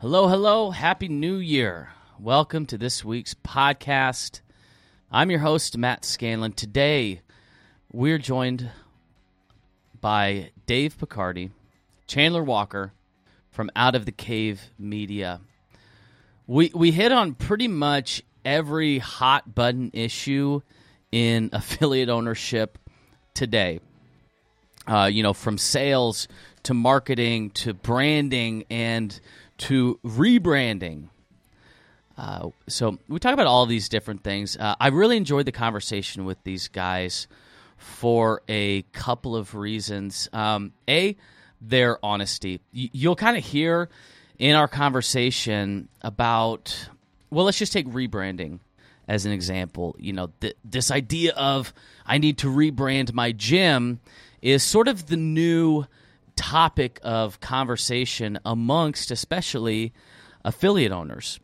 Hello, hello. Happy New Year. Welcome to this week's podcast. I'm your host, Matt Scanlon. Today, we're joined by Dave Picardi, Chandler Walker from Out of the Cave Media. We, we hit on pretty much every hot button issue in affiliate ownership today. Uh, you know, from sales to marketing to branding and to rebranding. Uh, so we talk about all these different things. Uh, I really enjoyed the conversation with these guys for a couple of reasons. Um, a, their honesty. Y- you'll kind of hear in our conversation about, well, let's just take rebranding as an example. You know, th- this idea of I need to rebrand my gym is sort of the new topic of conversation amongst especially affiliate owners.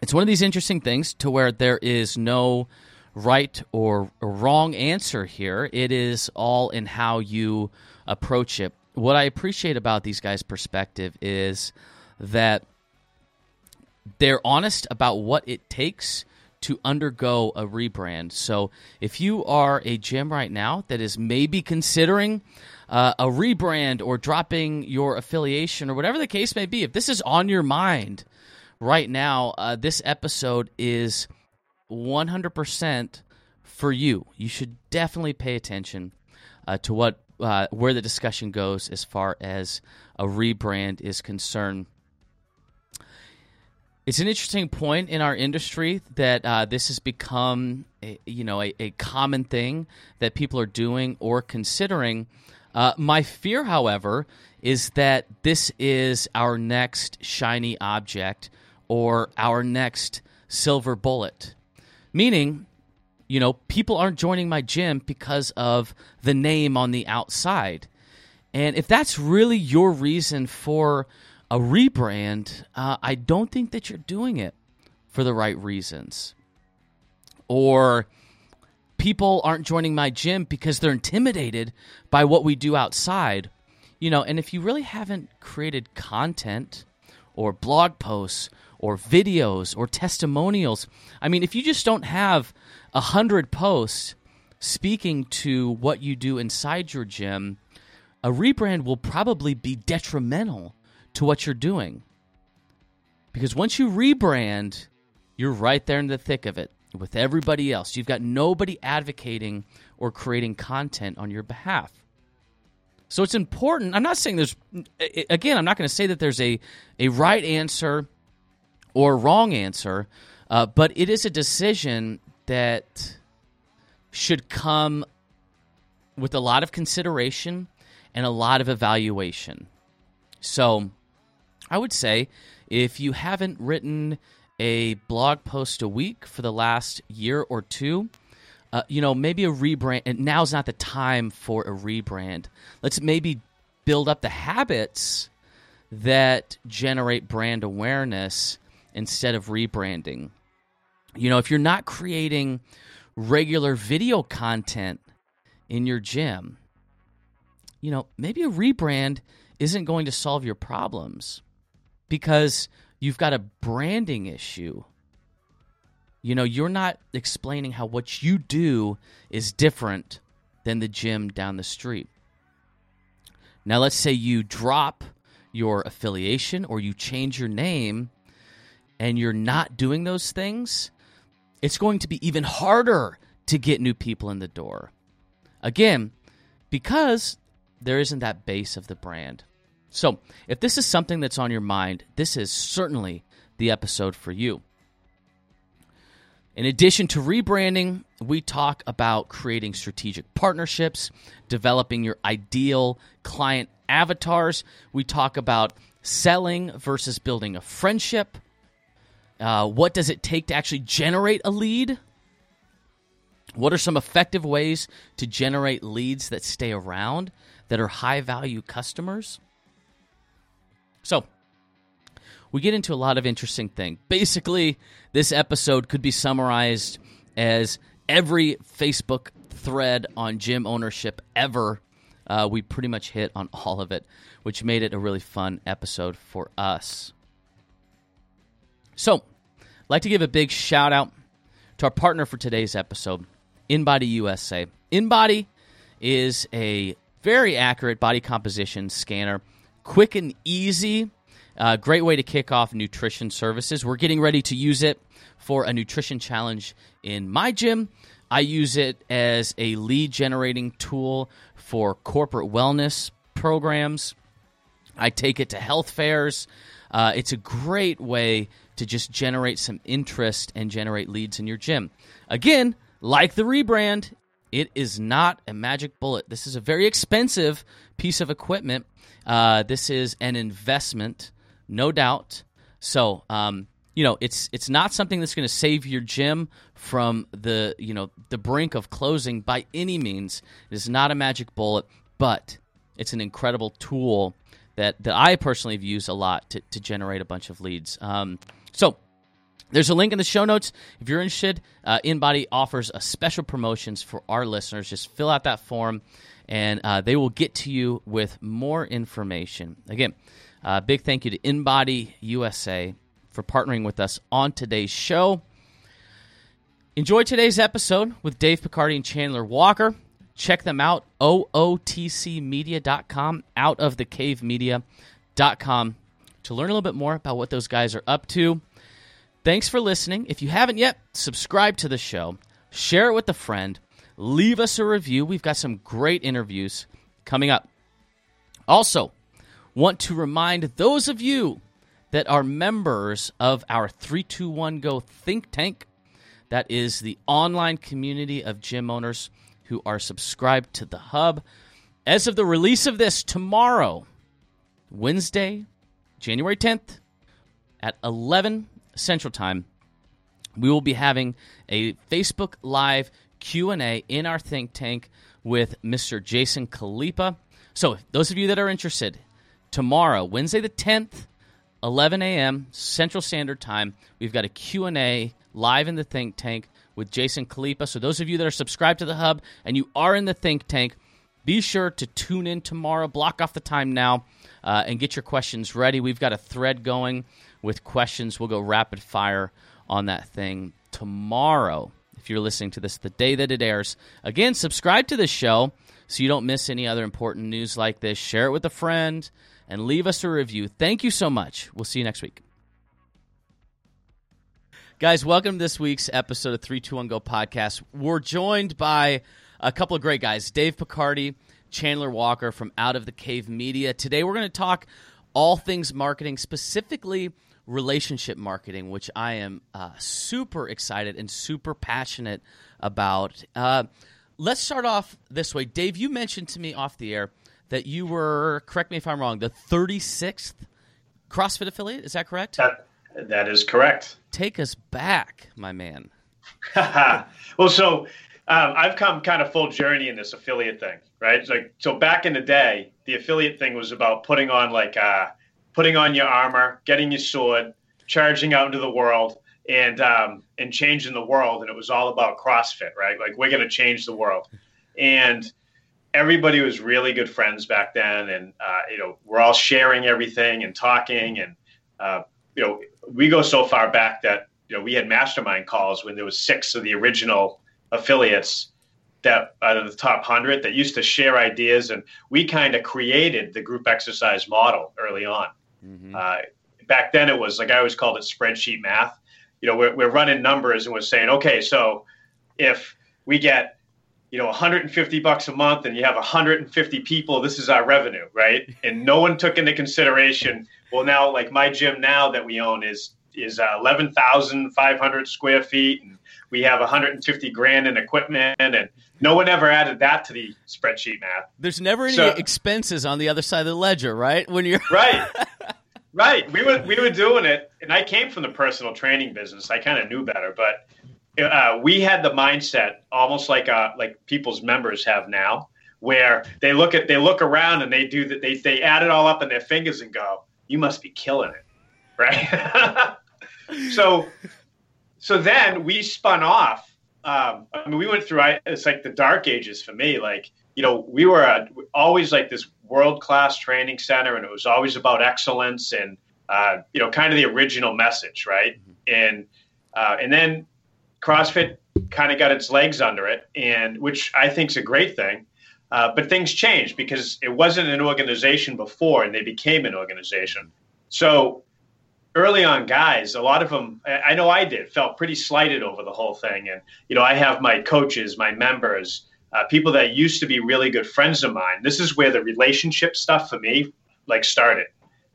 It's one of these interesting things to where there is no right or wrong answer here. It is all in how you approach it. What I appreciate about these guys' perspective is that they're honest about what it takes to undergo a rebrand. So if you are a gym right now that is maybe considering uh, a rebrand or dropping your affiliation or whatever the case may be, if this is on your mind right now, uh, this episode is 100% for you. You should definitely pay attention uh, to what uh, where the discussion goes as far as a rebrand is concerned. It's an interesting point in our industry that uh, this has become, a, you know, a, a common thing that people are doing or considering. Uh, my fear, however, is that this is our next shiny object or our next silver bullet. Meaning, you know, people aren't joining my gym because of the name on the outside. And if that's really your reason for a rebrand, uh, I don't think that you're doing it for the right reasons. Or people aren't joining my gym because they're intimidated by what we do outside. You know, and if you really haven't created content or blog posts or videos or testimonials, I mean, if you just don't have a hundred posts speaking to what you do inside your gym, a rebrand will probably be detrimental to what you're doing. Because once you rebrand, you're right there in the thick of it with everybody else. You've got nobody advocating or creating content on your behalf. So it's important. I'm not saying there's, again, I'm not going to say that there's a, a right answer or wrong answer, uh, but it is a decision that should come with a lot of consideration and a lot of evaluation. So I would say if you haven't written a blog post a week for the last year or two, uh, you know, maybe a rebrand. And now's not the time for a rebrand. Let's maybe build up the habits that generate brand awareness instead of rebranding. You know, if you're not creating regular video content in your gym, you know, maybe a rebrand isn't going to solve your problems because you've got a branding issue. You know, you're not explaining how what you do is different than the gym down the street. Now, let's say you drop your affiliation or you change your name and you're not doing those things, it's going to be even harder to get new people in the door. Again, because there isn't that base of the brand. So, if this is something that's on your mind, this is certainly the episode for you. In addition to rebranding, we talk about creating strategic partnerships, developing your ideal client avatars. We talk about selling versus building a friendship. Uh, what does it take to actually generate a lead? What are some effective ways to generate leads that stay around, that are high value customers? So, we get into a lot of interesting things. Basically, this episode could be summarized as every Facebook thread on gym ownership ever. Uh, we pretty much hit on all of it, which made it a really fun episode for us. So, I'd like to give a big shout out to our partner for today's episode, InBody USA. InBody is a very accurate body composition scanner, quick and easy. Uh, great way to kick off nutrition services. We're getting ready to use it for a nutrition challenge in my gym. I use it as a lead generating tool for corporate wellness programs. I take it to health fairs. Uh, it's a great way to just generate some interest and generate leads in your gym. Again, like the rebrand, it is not a magic bullet. This is a very expensive piece of equipment. Uh, this is an investment, no doubt. So, um, you know, it's it's not something that's going to save your gym from the you know the brink of closing by any means. It is not a magic bullet, but it's an incredible tool that that I personally have used a lot to, to generate a bunch of leads. Um, so there's a link in the show notes if you're interested. Uh, InBody offers a special promotions for our listeners. Just fill out that form, and uh, they will get to you with more information. Again, uh, big thank you to InBody USA for partnering with us on today's show. Enjoy today's episode with Dave Picardi and Chandler Walker. Check them out, ootcmedia.com, outofthecavemedia.com, to learn a little bit more about what those guys are up to. Thanks for listening. If you haven't yet, subscribe to the show, share it with a friend, leave us a review. We've got some great interviews coming up. Also, want to remind those of you that are members of our 321 Go think tank. That is the online community of gym owners who are subscribed to the hub. As of the release of this tomorrow, Wednesday, January 10th at 11 Central Time, we will be having a Facebook Live Q&A in our think tank with Mr. Jason Khalipa. So, those of you that are interested, tomorrow, Wednesday the 10th, 11 a.m. Central Standard Time, we've got a Q&A live in the think tank with Jason Khalipa. So those of you that are subscribed to the hub and you are in the think tank, be sure to tune in tomorrow. Block off the time now uh, and get your questions ready. We've got a thread going with questions. We'll go rapid fire on that thing tomorrow. If you're listening to this the day that it airs, again, subscribe to the show so you don't miss any other important news like this. Share it with a friend and leave us a review. Thank you so much. We'll see you next week. Guys, welcome to this week's episode of 321 Go podcast. We're joined by a couple of great guys Dave Picardi, Chandler Walker from Out of the Cave Media. Today we're going to talk all things marketing, specifically relationship marketing, which I am uh, super excited and super passionate about. Uh, let's start off this way. Dave, you mentioned to me off the air that you were, correct me if I'm wrong, the 36th CrossFit affiliate. Is that correct? That- that is correct. Take us back, my man. well, so um, I've come kind of full journey in this affiliate thing, right? like so back in the day, the affiliate thing was about putting on like uh, putting on your armor, getting your sword, charging out into the world, and um, and changing the world. And it was all about CrossFit, right? Like we're going to change the world, and everybody was really good friends back then, and uh, you know we're all sharing everything and talking, and uh, you know we go so far back that you know we had mastermind calls when there was six of the original affiliates that out of the top 100 that used to share ideas and we kind of created the group exercise model early on mm-hmm. uh, back then it was like i always called it spreadsheet math you know we're, we're running numbers and we're saying okay so if we get you know 150 bucks a month and you have 150 people this is our revenue right and no one took into consideration well now like my gym now that we own is is uh, 11,500 square feet and we have 150 grand in equipment and no one ever added that to the spreadsheet math. There's never any so, expenses on the other side of the ledger right? When you're right. Right. We were we were doing it and i came from the personal training business. I kind of knew better but uh, we had the mindset almost like uh, like people's members have now, where they look at they look around and they do that they they add it all up in their fingers and go, "You must be killing it," right? so so then we spun off. Um, I mean, we went through. It's like the dark ages for me. Like you know, we were a, always like this world class training center, and it was always about excellence and uh, you know, kind of the original message, right? And uh, and then CrossFit kind of got its legs under it, and which I think is a great thing. Uh, but things changed because it wasn't an organization before, and they became an organization. So early on, guys, a lot of them, I know I did, felt pretty slighted over the whole thing. And you know, I have my coaches, my members, uh, people that used to be really good friends of mine. This is where the relationship stuff for me like started.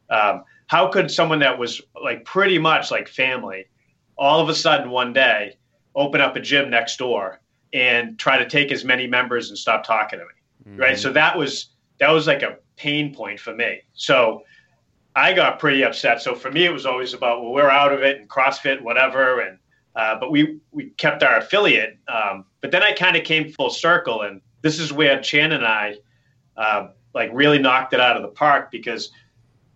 Um, how could someone that was like pretty much like family all of a sudden one day open up a gym next door and try to take as many members and stop talking to me mm-hmm. right so that was that was like a pain point for me so i got pretty upset. So for me it was always about well we're out of it and crossfit whatever. And uh, but we we kept our affiliate um, but then i kind of came full circle. And this is where chan and i uh, like really knocked it out of the park because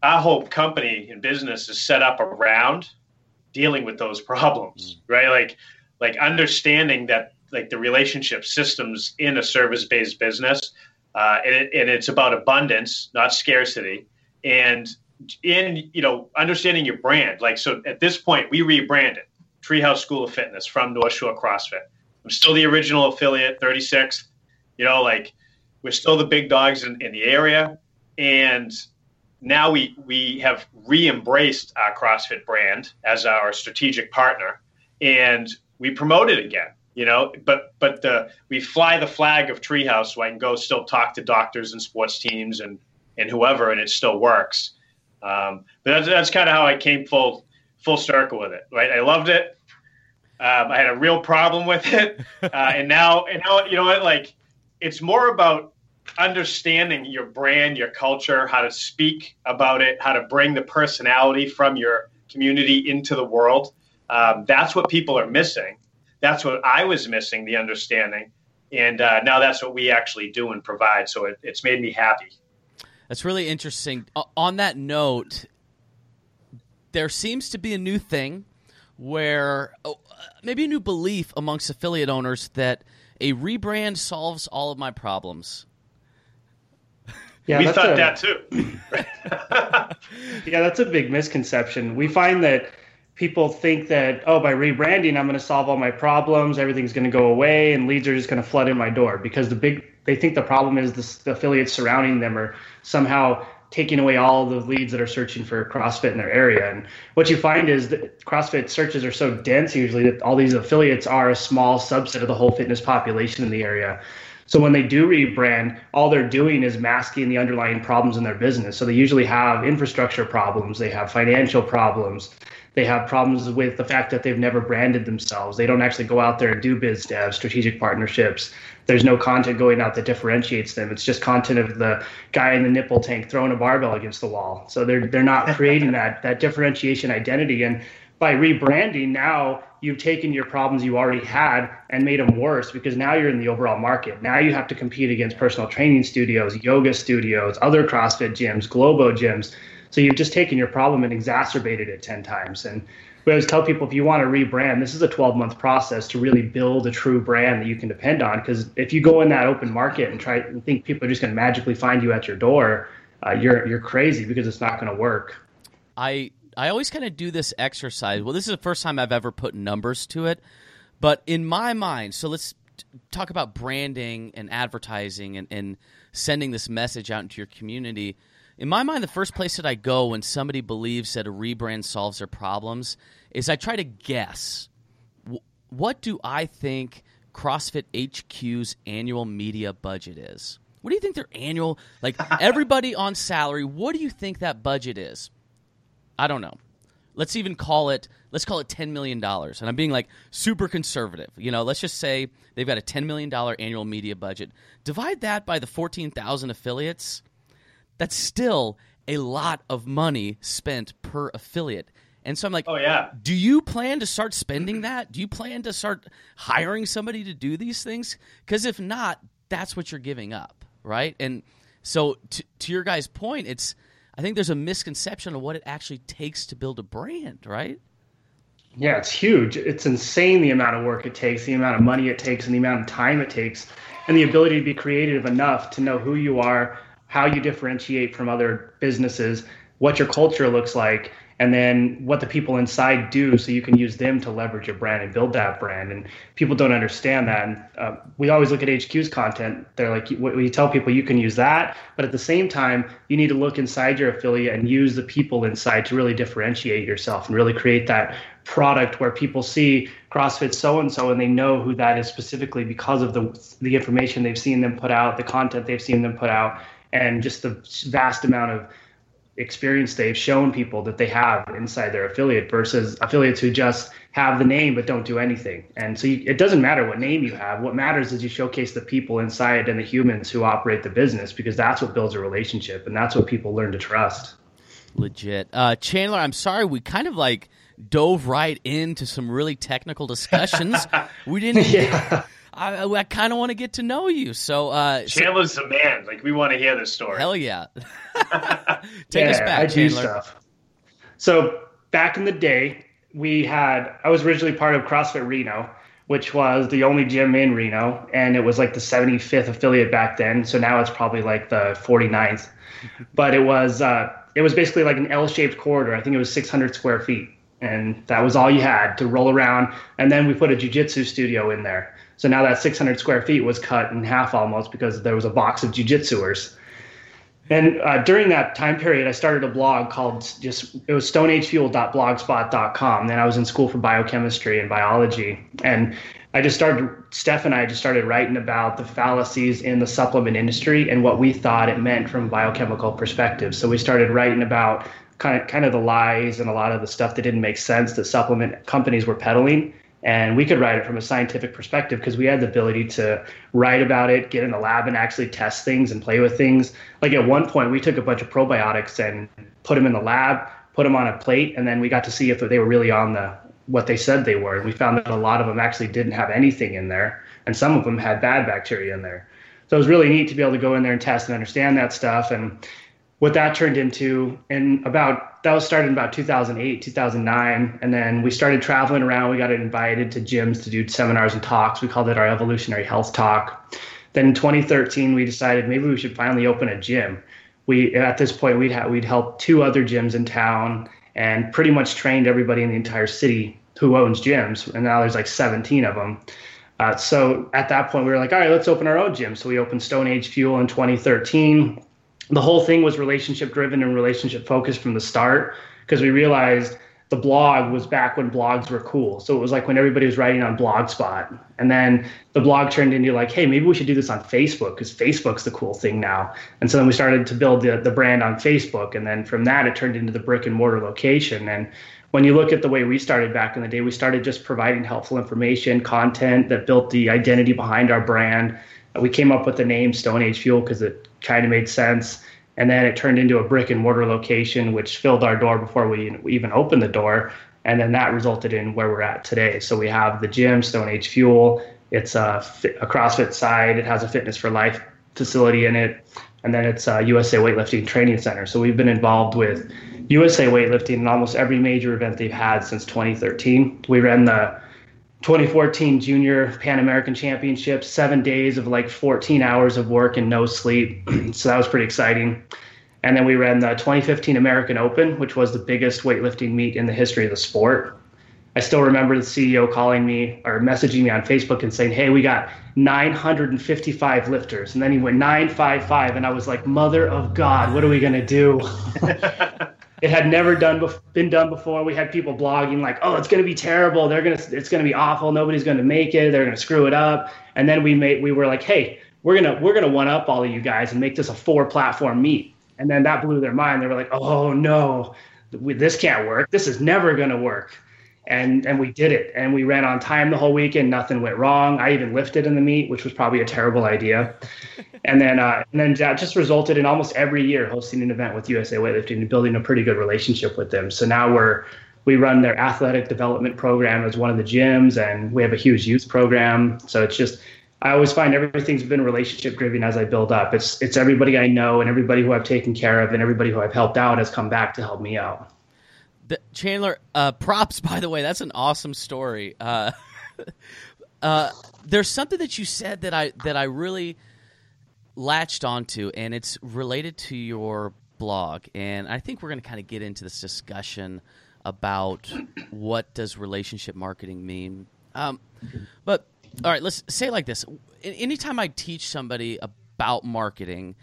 our whole company and business is set up around dealing with those problems mm. right? Like like understanding that like the relationship systems in a service based business uh, and, it, and it's about abundance not scarcity. And in you know understanding your brand. Like so at this point we rebranded treehouse school of fitness from north shore crossfit. I'm still the original affiliate 36 you know like we're still the big dogs in, in the area. And now we we have re-embraced our crossfit brand as our strategic partner. And we promote it again you know but but the, we fly the flag of treehouse so i can go still talk to doctors and sports teams and and whoever and it still works um, but that's, that's kind of how i came full full circle with it right i loved it um, i had a real problem with it uh, and now and now you know what like it's more about understanding your brand your culture how to speak about it how to bring the personality from your community into the world um, that's what people are missing. That's what I was missing, the understanding. And uh, now that's what we actually do and provide. So it, it's made me happy. That's really interesting. On that note, there seems to be a new thing where oh, uh, maybe a new belief amongst affiliate owners that a rebrand solves all of my problems. Yeah, we thought a, that too. yeah, that's a big misconception. We find that people think that oh by rebranding i'm going to solve all my problems everything's going to go away and leads are just going to flood in my door because the big they think the problem is the, the affiliates surrounding them are somehow taking away all the leads that are searching for CrossFit in their area. And what you find is that CrossFit searches are so dense usually that all these affiliates are a small subset of the whole fitness population in the area. So when they do rebrand, all they're doing is masking the underlying problems in their business. So they usually have infrastructure problems, they have financial problems, they have problems with the fact that they've never branded themselves. They don't actually go out there and do biz dev, strategic partnerships. There's no content going out that differentiates them. It's just content of the guy in the nipple tank throwing a barbell against the wall. So they're they're not creating that that differentiation identity. And by rebranding, now you've taken your problems you already had and made them worse because now you're in the overall market. Now you have to compete against personal training studios, yoga studios, other CrossFit gyms, Globo gyms so you've just taken your problem and exacerbated it 10 times. And we always tell people if you want to rebrand, this is a 12 month process to really build a true brand that you can depend on. Because if you go in that open market and try and think people are just going to magically find you at your door, uh, you're you're crazy because it's not going to work. I I always kind of do this exercise. Well, this is the first time I've ever put numbers to it, but in my mind, so let's talk about branding and advertising and, and sending this message out into your community in my mind, the first place that I go when somebody believes that a rebrand solves their problems is I try to guess what do I think CrossFit HQ's annual media budget is? What do you think their annual, like everybody on salary, what do you think that budget is? I don't know. Let's even call it, let's call it $10 million. And I'm being like super conservative. You know, let's just say they've got a $10 million annual media budget. Divide that by the 14,000 affiliates that's still a lot of money spent per affiliate. And so I'm like, oh yeah. Do you plan to start spending that? Do you plan to start hiring somebody to do these things? Because if not, that's what you're giving up, right? And so to, to your guy's point, it's I think there's a misconception of what it actually takes to build a brand, right? Yeah, it's huge. It's insane the amount of work it takes, the amount of money it takes, and the amount of time it takes, and the ability to be creative enough to know who you are, how you differentiate from other businesses, what your culture looks like, and then what the people inside do so you can use them to leverage your brand and build that brand. And people don't understand that. And uh, we always look at hq's content. They're like we tell people you can use that but at the same time you need to look inside your affiliate and use the people inside to really differentiate yourself and really create that product where people see CrossFit so and so and they know who that is specifically because of the the information they've seen them put out, the content they've seen them put out, and just the vast amount of experience they've shown people that they have inside their affiliate versus affiliates who just have the name but don't do anything. And so you, it doesn't matter what name you have. What matters is you showcase the people inside and the humans who operate the business because that's what builds a relationship and that's what people learn to trust. Legit. Uh, Chandler, I'm sorry we kind of like dove right into some really technical discussions. we didn't. Yeah. I, I kind of want to get to know you. So uh, Chandler's so, the man. Like we want to hear this story. Hell yeah! Take yeah, us back, I Chandler. So back in the day, we had. I was originally part of CrossFit Reno, which was the only gym in Reno, and it was like the 75th affiliate back then. So now it's probably like the 49th. but it was uh, it was basically like an L-shaped corridor. I think it was 600 square feet and that was all you had to roll around. And then we put a jujitsu studio in there. So now that 600 square feet was cut in half almost because there was a box of jujitsuers. And uh, during that time period, I started a blog called just it was stoneagefuel.blogspot.com. Then I was in school for biochemistry and biology, and I just started. Steph and I just started writing about the fallacies in the supplement industry and what we thought it meant from a biochemical perspective. So we started writing about kind of kind of the lies and a lot of the stuff that didn't make sense that supplement companies were peddling and we could write it from a scientific perspective because we had the ability to write about it get in the lab and actually test things and play with things. Like at one point we took a bunch of probiotics and put them in the lab put them on a plate and then we got to see if they were really on the what they said they were. And we found that a lot of them actually didn't have anything in there and some of them had bad bacteria in there. So it was really neat to be able to go in there and test and understand that stuff. And what that turned into and about that was started in about 2008 2009 and then we started traveling around. We got invited to gyms to do seminars and talks. We called it our evolutionary health talk. Then in 2013 we decided maybe we should finally open a gym. We at this point we'd have we'd helped two other gyms in town and pretty much trained everybody in the entire city who owns gyms and now there's like 17 of them uh, so at that point we were like all right let's open our own gym. So we opened stone age fuel in 2013 the whole thing was relationship driven and relationship focused from the start because we realized the blog was back when blogs were cool. So it was like when everybody was writing on Blogspot. And then the blog turned into like, hey, maybe we should do this on Facebook because Facebook's the cool thing now. And so then we started to build the, the brand on Facebook. And then from that, it turned into the brick and mortar location. And when you look at the way we started back in the day, we started just providing helpful information, content that built the identity behind our brand. We came up with the name Stone Age Fuel because it kind of made sense. And then it turned into a brick and mortar location, which filled our door before we even opened the door. And then that resulted in where we're at today. So we have the gym, Stone Age Fuel. It's a, a CrossFit side. It has a Fitness for Life facility in it. And then it's a USA Weightlifting Training Center. So we've been involved with USA Weightlifting in almost every major event they've had since 2013. We ran the 2014 Junior Pan American Championships, seven days of like 14 hours of work and no sleep. so that was pretty exciting. And then we ran the 2015 American Open, which was the biggest weightlifting meet in the history of the sport. I still remember the CEO calling me or messaging me on Facebook and saying, Hey, we got 955 lifters. And then he went 955. And I was like, Mother of God, what are we going to do? it had never done been done before. We had people blogging like, "Oh, it's going to be terrible. They're going to it's going to be awful. Nobody's going to make it. They're going to screw it up." And then we made we were like, "Hey, we're going to we're going to one up all of you guys and make this a four platform meet." And then that blew their mind. They were like, "Oh no, this can't work. This is never going to work." And and we did it. And we ran on time the whole weekend nothing went wrong. I even lifted in the meet which was probably a terrible idea. And then uh, and then that just resulted in almost every year hosting an event with usa weightlifting and building a pretty good relationship with them. So now we're we run their athletic development program as one of the gyms and we have a huge youth program. So it's just i always find everything's been relationship driven as i build up. It's it's everybody i know and everybody who i've taken care of and everybody who i've helped out has come back to help me out the, Chandler, uh, props. By the way, that's an awesome story. Uh, uh, there's something that you said that I that I really latched onto, and it's related to your blog, and I think we're going to kind of get into this discussion about what does relationship marketing mean. Um, but all right, let's say like this: anytime I teach somebody about marketing,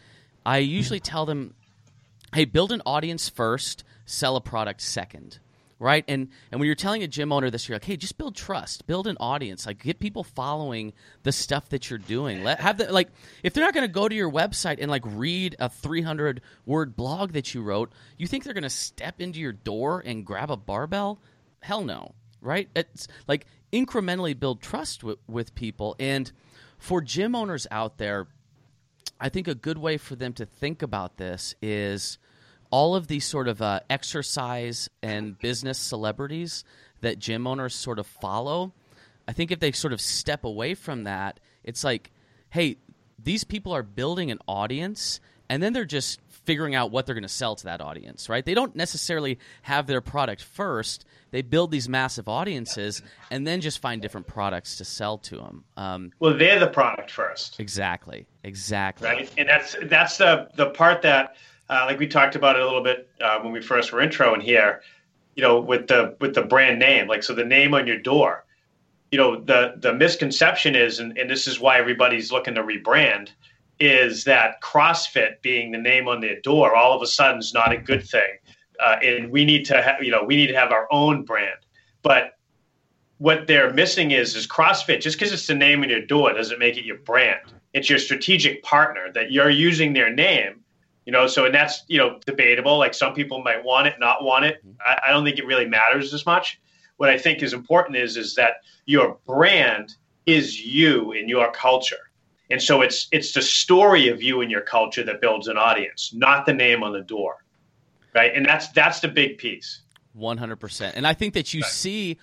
I usually tell them, "Hey, build an audience first, sell a product second right? And and when you're telling a gym owner this, you're like, hey, just build trust, build an audience, like get people following the stuff that you're doing. Let have the like if they're not going to go to your website and like read a 300 word blog that you wrote, you think they're going to step into your door and grab a barbell? Hell no, right? It's like incrementally build trust with, with people and for gym owners out there i think a good way for them to think about this is all of these sort of uh, exercise and business celebrities that gym owners sort of follow, I think if they sort of step away from that, it's like, hey, these people are building an audience and then they're just figuring out what they're going to sell to that audience, right? They don't necessarily have their product first. They build these massive audiences and then just find different products to sell to them. Um, well, they're the product first. Exactly. Exactly. Right. And that's that's the the part that uh, like we talked about it a little bit uh, when we first were intro in here, you know, with the with the brand name, like so the name on your door. You know, the the misconception is, and, and this is why everybody's looking to rebrand, is that CrossFit being the name on their door all of a sudden is not a good thing, uh, and we need to have you know we need to have our own brand. But what they're missing is is CrossFit. Just because it's the name on your door doesn't make it your brand. It's your strategic partner that you're using their name you know so and that's you know debatable. Like some people might want it not want it. Mm-hmm. I, I, don't think it really matters as much. What i think is important is is that your brand is you in your culture. And so it's it's the story of you and your culture that builds an audience not the name on the door. Right? And that's that's the big piece. 100% and i think that you right. see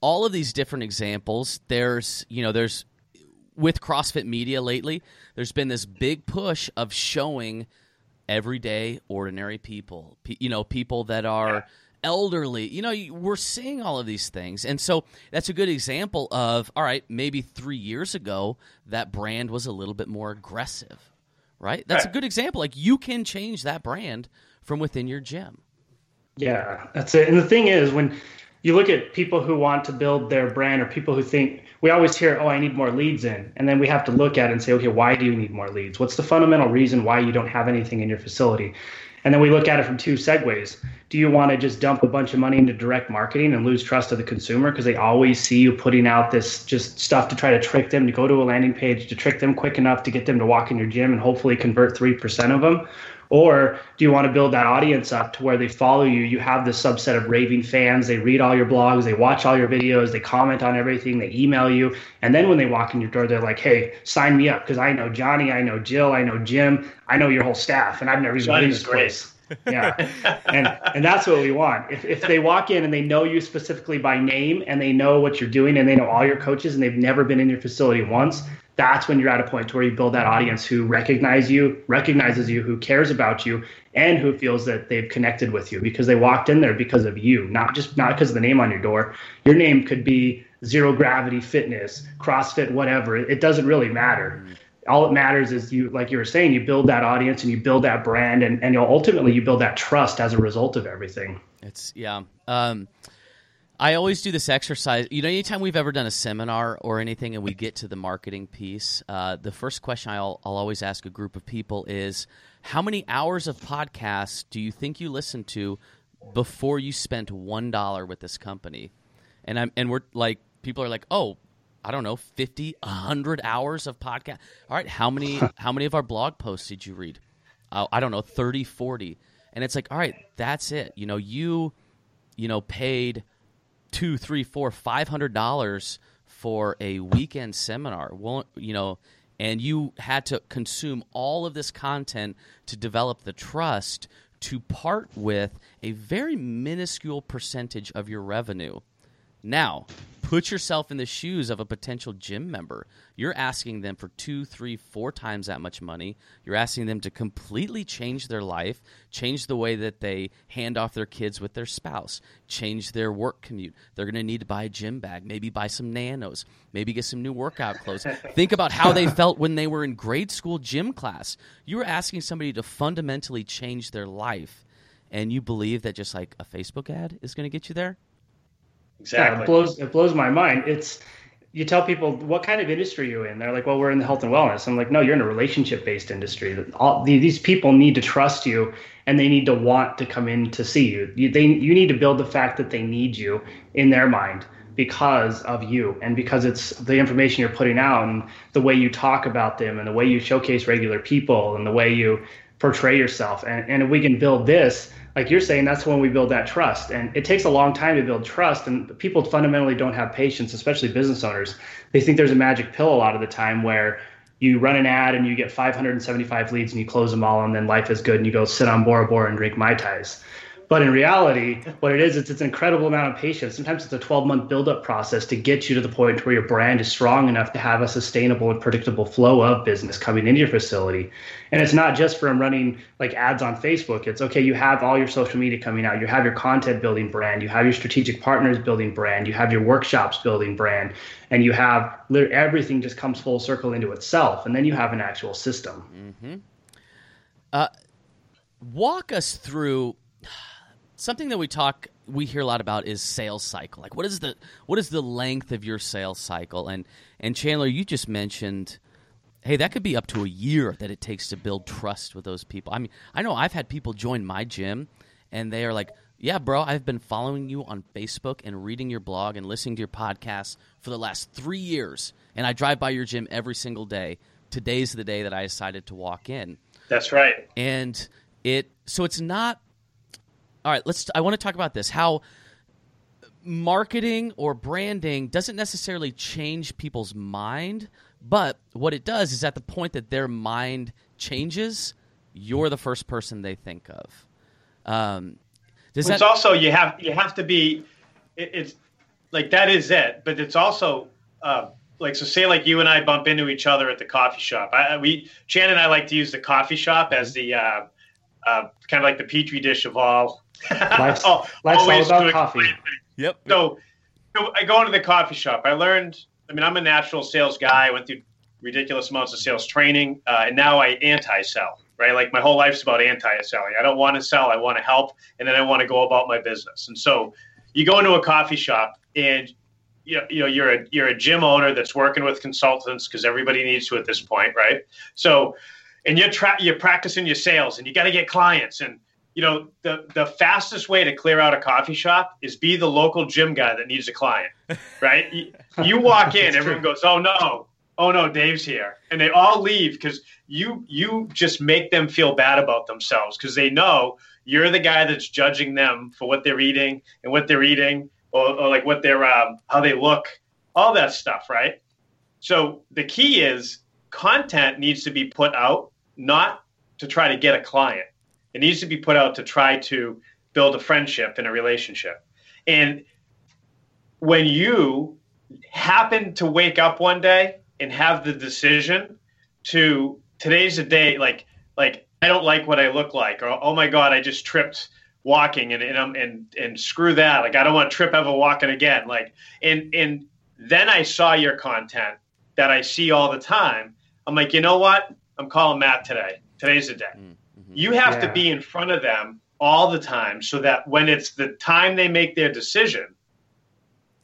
all of these different examples. There's you know there's with CrossFit Media lately, there's been this big push of showing everyday, ordinary people. You know, people that are elderly. You know, we're seeing all of these things. And so that's a good example of, all right, maybe three years ago, that brand was a little bit more aggressive, right? That's a good example. Like you can change that brand from within your gym. Yeah, that's it. And the thing is, when you look at people who want to build their brand or people who think we always hear oh i need more leads in. And then we have to look at it and say okay why do you need more leads? What's the fundamental reason why you don't have anything in your facility? And then we look at it from two segues. Do you want to just dump a bunch of money into direct marketing and lose trust of the consumer? Because they always see you putting out this just stuff to try to trick them to go to a landing page to trick them quick enough to get them to walk in your gym and hopefully convert 3% of them or do you want to build that audience up to where they follow you? You have this subset of raving fans. They read all your blogs, they watch all your videos, they comment on everything, they email you. And then when they walk in your door, they're like, hey, sign me up because I know Johnny, I know Jill, I know Jim, I know your whole staff, and I've never even been in this place. yeah and and that's what we want if, if they walk in and they know you specifically by name and they know what you're doing and they know all your coaches and they've never been in your facility once that's when you're at a point where you build that audience who recognize you, recognizes you, who cares about you, and who feels that they've connected with you because they walked in there because of you, not just not because of the name on your door. Your name could be zero gravity fitness, CrossFit, whatever. It doesn't really matter. All it matters is you, like you were saying, you build that audience and you build that brand, and and ultimately you build that trust as a result of everything. It's yeah. Um, I always do this exercise. You know, anytime we've ever done a seminar or anything and we get to the marketing piece, uh, the first question I'll, I'll always ask a group of people is how many hours of podcasts do you think you listened to before you spent $1 with this company? And, I'm, and we're like, people are like, oh, I don't know, 50, 100 hours of podcast. All right, how many, how many of our blog posts did you read? Uh, I don't know, 30, 40. And it's like, all right, that's it. You know, you, you know, paid – two, three, four, five hundred dollars for a weekend seminar. Well, you know, and you had to consume all of this content to develop the trust to part with a very minuscule percentage of your revenue. Now, put yourself in the shoes of a potential gym member. You're asking them for two, three, four times that much money. You're asking them to completely change their life, change the way that they hand off their kids with their spouse, change their work commute. They're going to need to buy a gym bag, maybe buy some nanos, maybe get some new workout clothes. Think about how they felt when they were in grade school gym class. You were asking somebody to fundamentally change their life, and you believe that just like a Facebook ad is going to get you there? Exactly. Yeah, it blows it blows my mind. It's you tell people what kind of industry you're in. They're like, well, we're in the health and wellness. I'm like, no, you're in a relationship based industry. All these people need to trust you and they need to want to come in to see you. You they you need to build the fact that they need you in their mind because of you and because it's the information you're putting out and the way you talk about them and the way you showcase regular people and the way you portray yourself. And, and if we can build this, like you're saying, that's when we build that trust. And it takes a long time to build trust. And people fundamentally don't have patience, especially business owners. They think there's a magic pill a lot of the time where you run an ad and you get 575 leads and you close them all, and then life is good and you go sit on Bora Bora and drink Mai Tais. But in reality, what it is, it's, it's an incredible amount of patience. Sometimes it's a 12 month build-up process to get you to the point where your brand is strong enough to have a sustainable and predictable flow of business coming into your facility. And it's not just from running like ads on Facebook. It's okay, you have all your social media coming out, you have your content building brand, you have your strategic partners building brand, you have your workshops building brand, and you have everything just comes full circle into itself. And then you have an actual system. Mm-hmm. Uh, walk us through something that we talk we hear a lot about is sales cycle. Like what is the what is the length of your sales cycle? And and chandler you just mentioned hey that could be up to a year that it takes to build trust with those people. I mean i know i've had people join my gym and they are like yeah bro i've been following you on facebook and reading your blog and listening to your podcast for the last three years. And i drive by your gym every single day. Today's the day that i decided to walk in. That's right. And it so it's not all right, let's. I want to talk about this. How marketing or branding doesn't necessarily change people's mind, but what it does is at the point that their mind changes, you're the first person they think of. Um, does it's that... also you have you have to be. It, it's like that is it, but it's also. Uh, like so say like you and I bump into each other at the coffee shop. I, we Shannon and I like to use the coffee shop as the uh, uh, kind of like the petri dish of all Life's, oh, life's all about coffee. Yep. So, so I go into the coffee shop. I learned. I mean, I'm a natural sales guy. I went through ridiculous amounts of sales training, uh, and now I anti-sell. Right, like my whole life's about anti-selling. I don't want to sell. I want to help, and then I want to go about my business. And so, you go into a coffee shop, and you know, you know you're a you're a gym owner that's working with consultants because everybody needs to at this point, right? So, and you're tra- you're practicing your sales, and you got to get clients, and you know, the the fastest way to clear out a coffee shop is be the local gym guy that needs a client, right? you, you walk in, everyone true. goes, "Oh no, oh no, Dave's here," and they all leave because you you just make them feel bad about themselves because they know you're the guy that's judging them for what they're eating and what they're eating, or, or like what they're um, how they look, all that stuff, right? So the key is content needs to be put out not to try to get a client. It needs to be put out to try to build a friendship and a relationship. And when you happen to wake up one day and have the decision to today's a day like like I don't like what I look like or oh my god I just tripped walking and and and, and screw that. Like I don't want to trip ever walking again. Like and and then I saw your content that I see all the time. I'm like you know what I'm calling Matt today today's the day mm. You have yeah. to be in front of them all the time so that when it's the time they make their decision,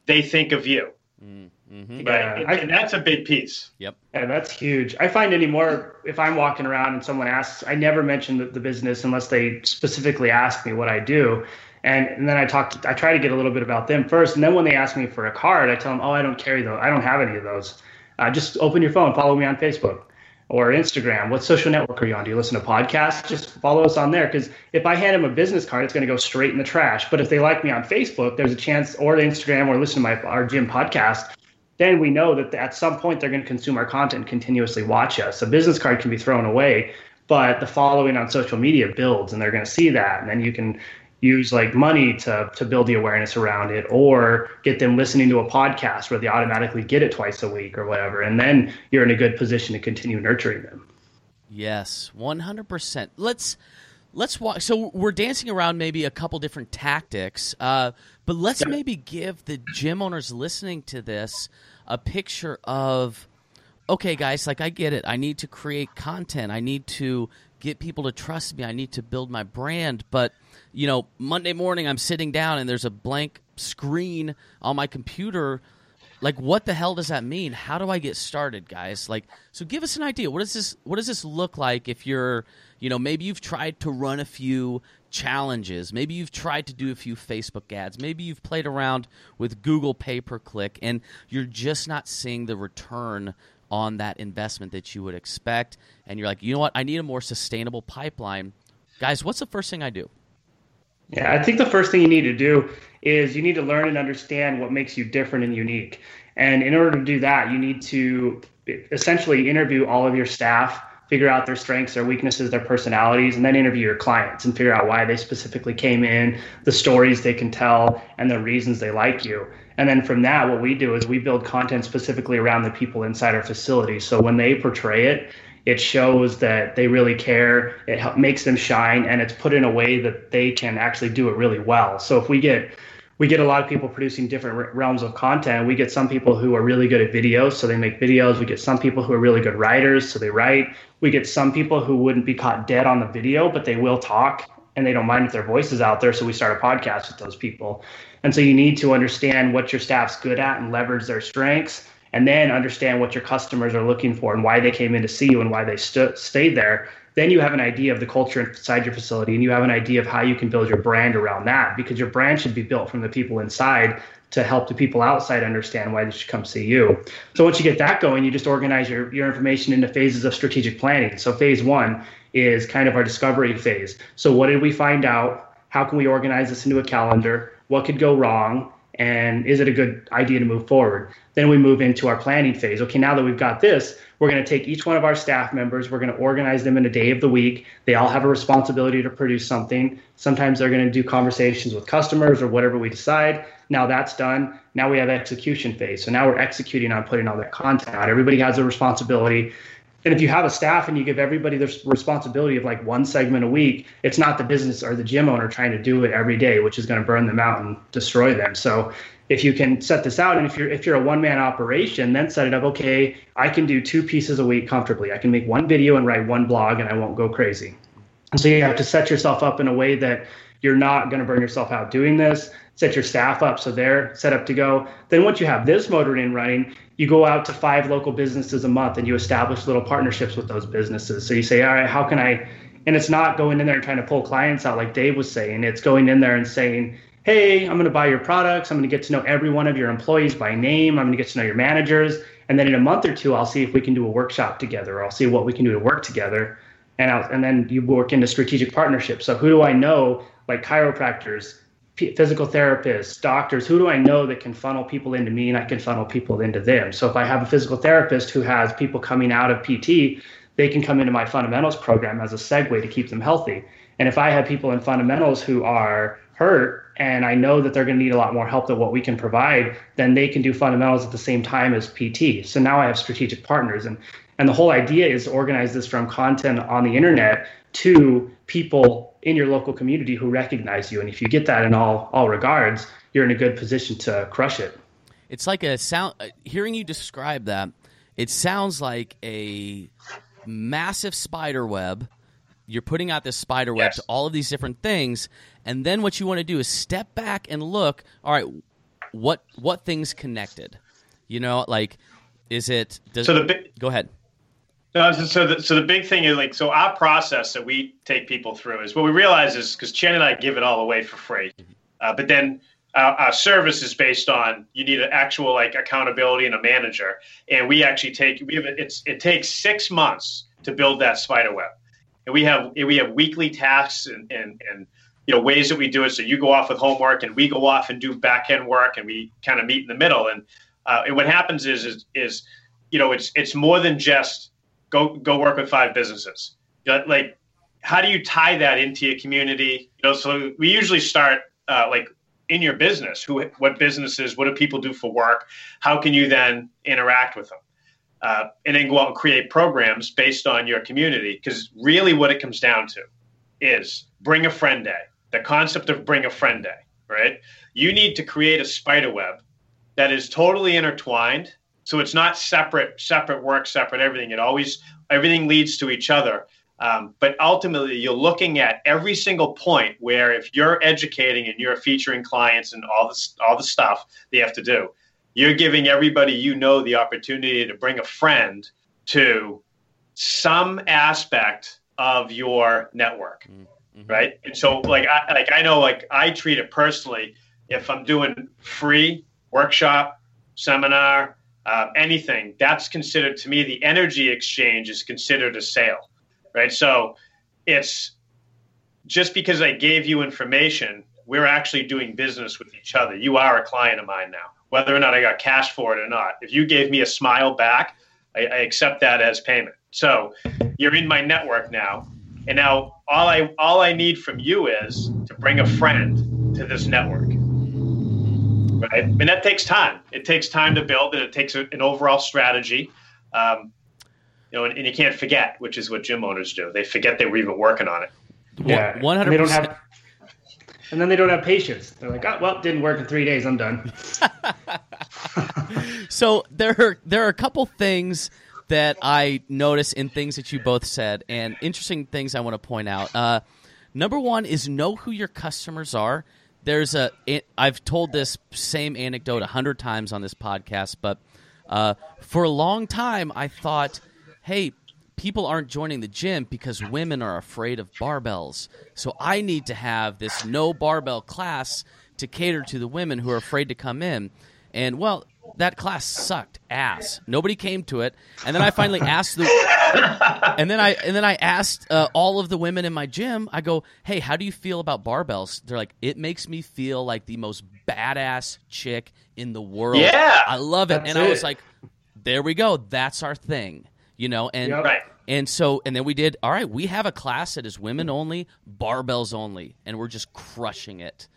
they think of you. Mm-hmm. Right. Yeah. And, that's a big piece. Yep. And that's huge. I find anymore if I'm walking around and someone asks, I never mention the, the business unless they specifically ask me what I do. And, and then I talk, to, I try to get a little bit about them first. And then when they ask me for a card, I tell them, oh, I don't carry those. I don't have any of those. Uh, just open your phone, follow me on Facebook or Instagram? What social network are you on? Do you listen to podcasts? Just follow us on there because if I hand them a business card, it's going to go straight in the trash. But if they like me on Facebook, there's a chance, or Instagram, or listen to my our gym podcast, then we know that at some point they're going to consume our content and continuously watch us. A business card can be thrown away, but the following on social media builds, and they're going to see that, and then you can use like money to to build the awareness around it or get them listening to a podcast where they automatically get it twice a week or whatever and then you're in a good position to continue nurturing them. Yes 100% let's let's walk so we're dancing around maybe a couple different tactics uh, but let's maybe give the gym owners listening to this a picture of okay guys like i get it. I need to create content. I need to get people to trust me i need to build my brand but you know, Monday morning I'm sitting down and there's a blank screen on my computer. Like, what the hell does that mean? How do I get started, guys? Like, so give us an idea. What does this What does this look like if you're, you know, maybe you've tried to run a few challenges. Maybe you've tried to do a few Facebook ads. Maybe you've played around with Google pay per click, and you're just not seeing the return on that investment that you would expect. And you're like, you know what? I need a more sustainable pipeline. Guys, what's the first thing I do? Yeah, I think the first thing you need to do is you need to learn and understand what makes you different and unique. And in order to do that, you need to essentially interview all of your staff, figure out their strengths, their weaknesses, their personalities, and then interview your clients and figure out why they specifically came in, the stories they can tell, and the reasons they like you. And then from that, what we do is we build content specifically around the people inside our facility. So when they portray it, it shows that they really care. It help, makes them shine and it's put in a way that they can actually do it really well. So if we get we get a lot of people producing different realms of content we get some people who are really good at videos so they make videos. We get some people who are really good writers so they write. We get some people who wouldn't be caught dead on the video but they will talk and they don't mind if their voice is out there so we start a podcast with those people and so you need to understand what your staff's good at and leverage their strengths and then understand what your customers are looking for and why they came in to see you and why they st- stayed there then you have an idea of the culture inside your facility and you have an idea of how you can build your brand around that because your brand should be built from the people inside to help the people outside understand why they should come see you. So once you get that going, you just organize your, your information into phases of strategic planning. So phase one is kind of our discovery phase. So what did we find out? How can we organize this into a calendar? What could go wrong? and is it a good idea to move forward? Then we move into our planning phase. Okay, now that we've got this, we're going to take each one of our staff members, we're going to organize them in a day of the week. They all have a responsibility to produce something. Sometimes they're going to do conversations with customers or whatever we decide. Now that's done. Now we have execution phase. So now we're executing on putting all that content out. Everybody has a responsibility and if you have a staff and you give everybody the responsibility of like one segment a week, it's not the business or the gym owner trying to do it every day, which is going to burn them out and destroy them. So if you can set this out and if you're if you're a one man operation, then set it up, okay, I can do two pieces a week comfortably. I can make one video and write one blog and I won't go crazy. And so you have to set yourself up in a way that you're not going to burn yourself out doing this set your staff up so they're set up to go. Then once you have this motor in running, you go out to five local businesses a month and you establish little partnerships with those businesses. So you say, all right, how can I? And it's not going in there and trying to pull clients out like Dave was saying. It's going in there and saying, hey, I'm going to buy your products. I'm going to get to know every one of your employees by name. I'm going to get to know your managers. And then in a month or two, I'll see if we can do a workshop together. Or I'll see what we can do to work together. And, I'll, and then you work into strategic partnerships. So who do I know, like chiropractors, physical therapists, doctors, who do I know that can funnel people into me and I can funnel people into them? So if I have a physical therapist who has people coming out of PT, they can come into my fundamentals program as a segue to keep them healthy. And if I have people in fundamentals who are hurt and I know that they're going to need a lot more help than what we can provide, then they can do fundamentals at the same time as PT. So now I have strategic partners and and the whole idea is to organize this from content on the internet to people in your local community who recognize you. And if you get that in all all regards, you're in a good position to crush it. It's like a sound. Uh, hearing you describe that, it sounds like a massive spider web. You're putting out this spider web yes. to all of these different things, and then what you want to do is step back and look. All right, what what things connected? You know, like is it? Does, so the go ahead. No, so the, so the big thing is like so our process that we take people through is what we realize is because Chen and I give it all away for free, uh, but then our, our, service is based on you need an actual like accountability and a manager, and we actually take we have it's it takes six months to build that spider web, and we have we have weekly tasks and and and you know ways that we do it. So you go off with homework, and we go off and do back end work, and we kind of meet in the middle. And uh, and what happens is is is you know it's it's more than just go go work with five businesses. Like how do you tie that into your community? You know, so we usually start uh, like in your business. Who, what businesses? What do people do for work? How can you then interact with them? Uh, and then go out and create programs based on your community. Because really, what it comes down to is bring a friend day. The concept of bring a friend day, right? You need to create a spider web that is totally intertwined. So it's not separate, separate work, separate everything. It always everything leads to each other. Um, but ultimately, you're looking at every single point where if you're educating and you're featuring clients and all this, all the stuff they have to do, you're giving everybody you know the opportunity to bring a friend to some aspect of your network, mm-hmm. right? And so, like, I, like I know, like I treat it personally. If I'm doing free workshop, seminar, uh, anything, that's considered to me the energy exchange is considered a sale, right? So it's just because I gave you information, we're actually doing business with each other. You are a client of mine now, whether or not I got cash for it or not. If you gave me a smile back, I, I accept that as payment. So you're in my network now, and now all I all I need from you is to bring a friend to this network right? And that takes time. It takes time to build, and it takes a, an overall strategy. Um, you know, and, and, you can't forget, which is what gym owners do. They forget they were even working on it. Yeah, one hundred. They don't have, and then they don't have patience. They're like, "Oh, well, didn't work in three days. I'm done." so there, are, there are a couple things that I notice in things that you both said, and interesting things I want to point out. Uh, number one is know who your customers are there's a I've told this same anecdote a hundred times on this podcast, but uh, for a long time I thought, hey, people aren't joining the gym because women are afraid of barbells. So I need to have this no barbell class to cater to the women who are afraid to come in. And well, that class sucked ass. Nobody came to it, and then I finally asked the, and then I and then I asked uh, all of the women in my gym. I go, "Hey, how do you feel about barbells?" They're like, "It makes me feel like the most badass chick in the world. Yeah, I love it." And it. I was like, "There we go. That's our thing." You know, and yep. right. And so, and then we did. All right, we have a class that is women only, barbells only, and we're just crushing it.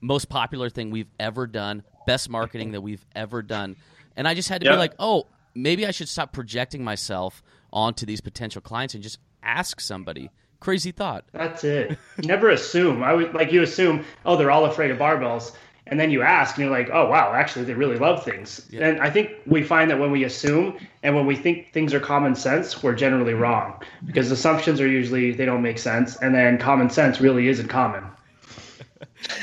Most popular thing we've ever done best marketing that we've ever done. And I just had to yep. be like, oh, maybe I should stop projecting myself onto these potential clients and just ask somebody. Crazy thought. That's it. Never assume. I would like you assume, oh, they're all afraid of barbells. And then you ask and you're like, oh wow, actually they really love things. Yep. And I think we find that when we assume and when we think things are common sense, we're generally wrong. Because assumptions are usually they don't make sense and then common sense really isn't common.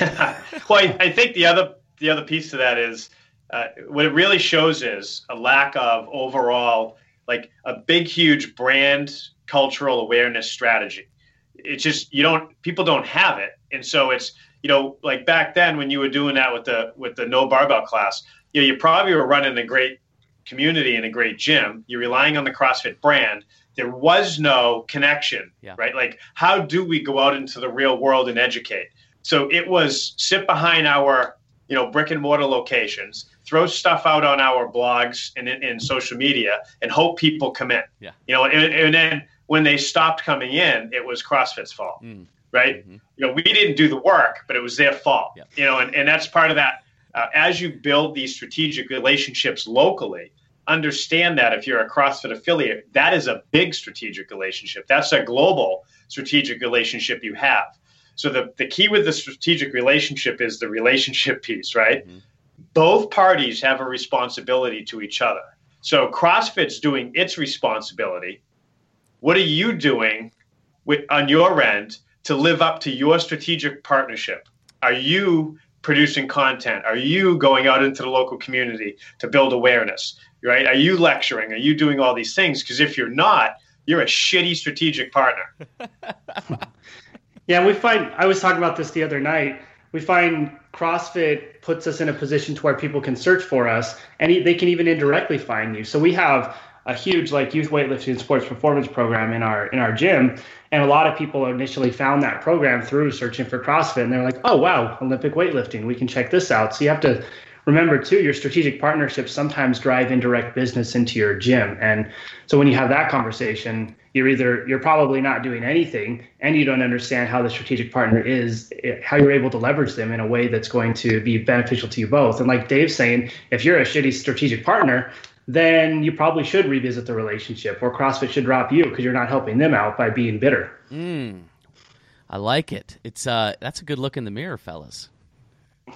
well, I, I think the other the other piece to that is uh, what it really shows is a lack of overall, like a big, huge brand cultural awareness strategy. It's just you don't people don't have it, and so it's you know like back then when you were doing that with the with the no barbell class, you know you probably were running a great community and a great gym. You're relying on the CrossFit brand. There was no connection, yeah. right? Like how do we go out into the real world and educate? So it was sit behind our you know brick and mortar locations throw stuff out on our blogs and in, social media and hope people come in yeah you know and, and, then when they stopped coming in it was crossfit's fault mm. right mm-hmm. you know we didn't do the work but it was their fault yeah. you know and, and that's part of that uh, as you build these strategic relationships locally understand that if you're a CrossFit affiliate, that is a big strategic relationship. That's a global strategic relationship you have. So the, the key with the strategic relationship is the relationship piece, right? Mm-hmm. Both parties have a responsibility to each other. So CrossFit's doing its responsibility. What are you doing with on your end to live up to your strategic partnership? Are you producing content? Are you going out into the local community to build awareness? Right? Are you lecturing? Are you doing all these things? Because if you're not, you're a shitty strategic partner. Yeah, we find I was talking about this the other night. We find CrossFit puts us in a position to where people can search for us, and they can even indirectly find you. So we have a huge like youth weightlifting and sports performance program in our in our gym, and a lot of people initially found that program through searching for CrossFit, and they're like, "Oh wow, Olympic weightlifting, we can check this out." So you have to remember too your strategic partnerships sometimes drive indirect business into your gym and so when you have that conversation you're either you're probably not doing anything and you don't understand how the strategic partner is how you're able to leverage them in a way that's going to be beneficial to you both. And like dave's saying if you're a shitty strategic partner then you probably should revisit the relationship or crossfit should drop you because you're not helping them out by being bitter. Mm, i like it. It's uh that's a good look in the mirror fellas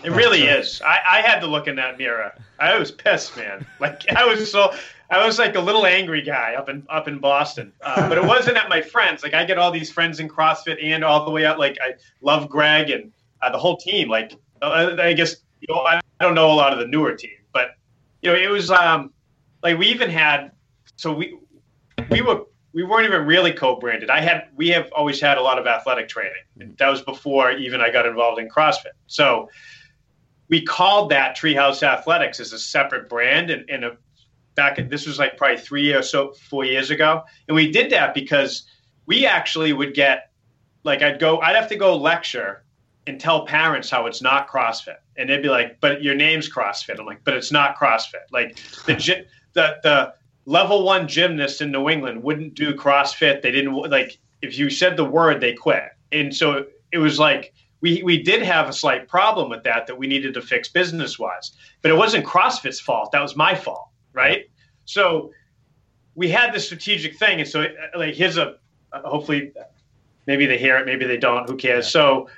it really is. I, I had to look in that mirror. I was pissed, man. Like I was so I was like a little angry guy up in up in Boston, uh, but it wasn't at my friends. Like I get all these friends in CrossFit and all the way up. Like I love Greg and uh, the whole team. Like uh, I guess you know I don't know a lot of the newer team, but you know it was um like we even had so we we were we weren't even really co-branded. I had we have always had a lot of athletic training. That was before even I got involved in CrossFit. So we called that Treehouse Athletics as a separate brand and, and a back at this was like probably three or so four years ago. And we did that because we actually would get like i'd go i'd have to go lecture and tell parents how it's not crossfit. And they'd be like but your name's crossfit. I'm like but it's not crossfit. Like the the the level one gymnast in new england wouldn't do crossfit. They didn't like if you said the word they quit. And so it was like we, we did have a slight problem with that that we needed to fix business wise but it wasn't crossfit's fault that was my fault right? So we had this strategic thing, and so like here's a hopefully maybe they hear it, maybe they don't. Who cares? Yeah. So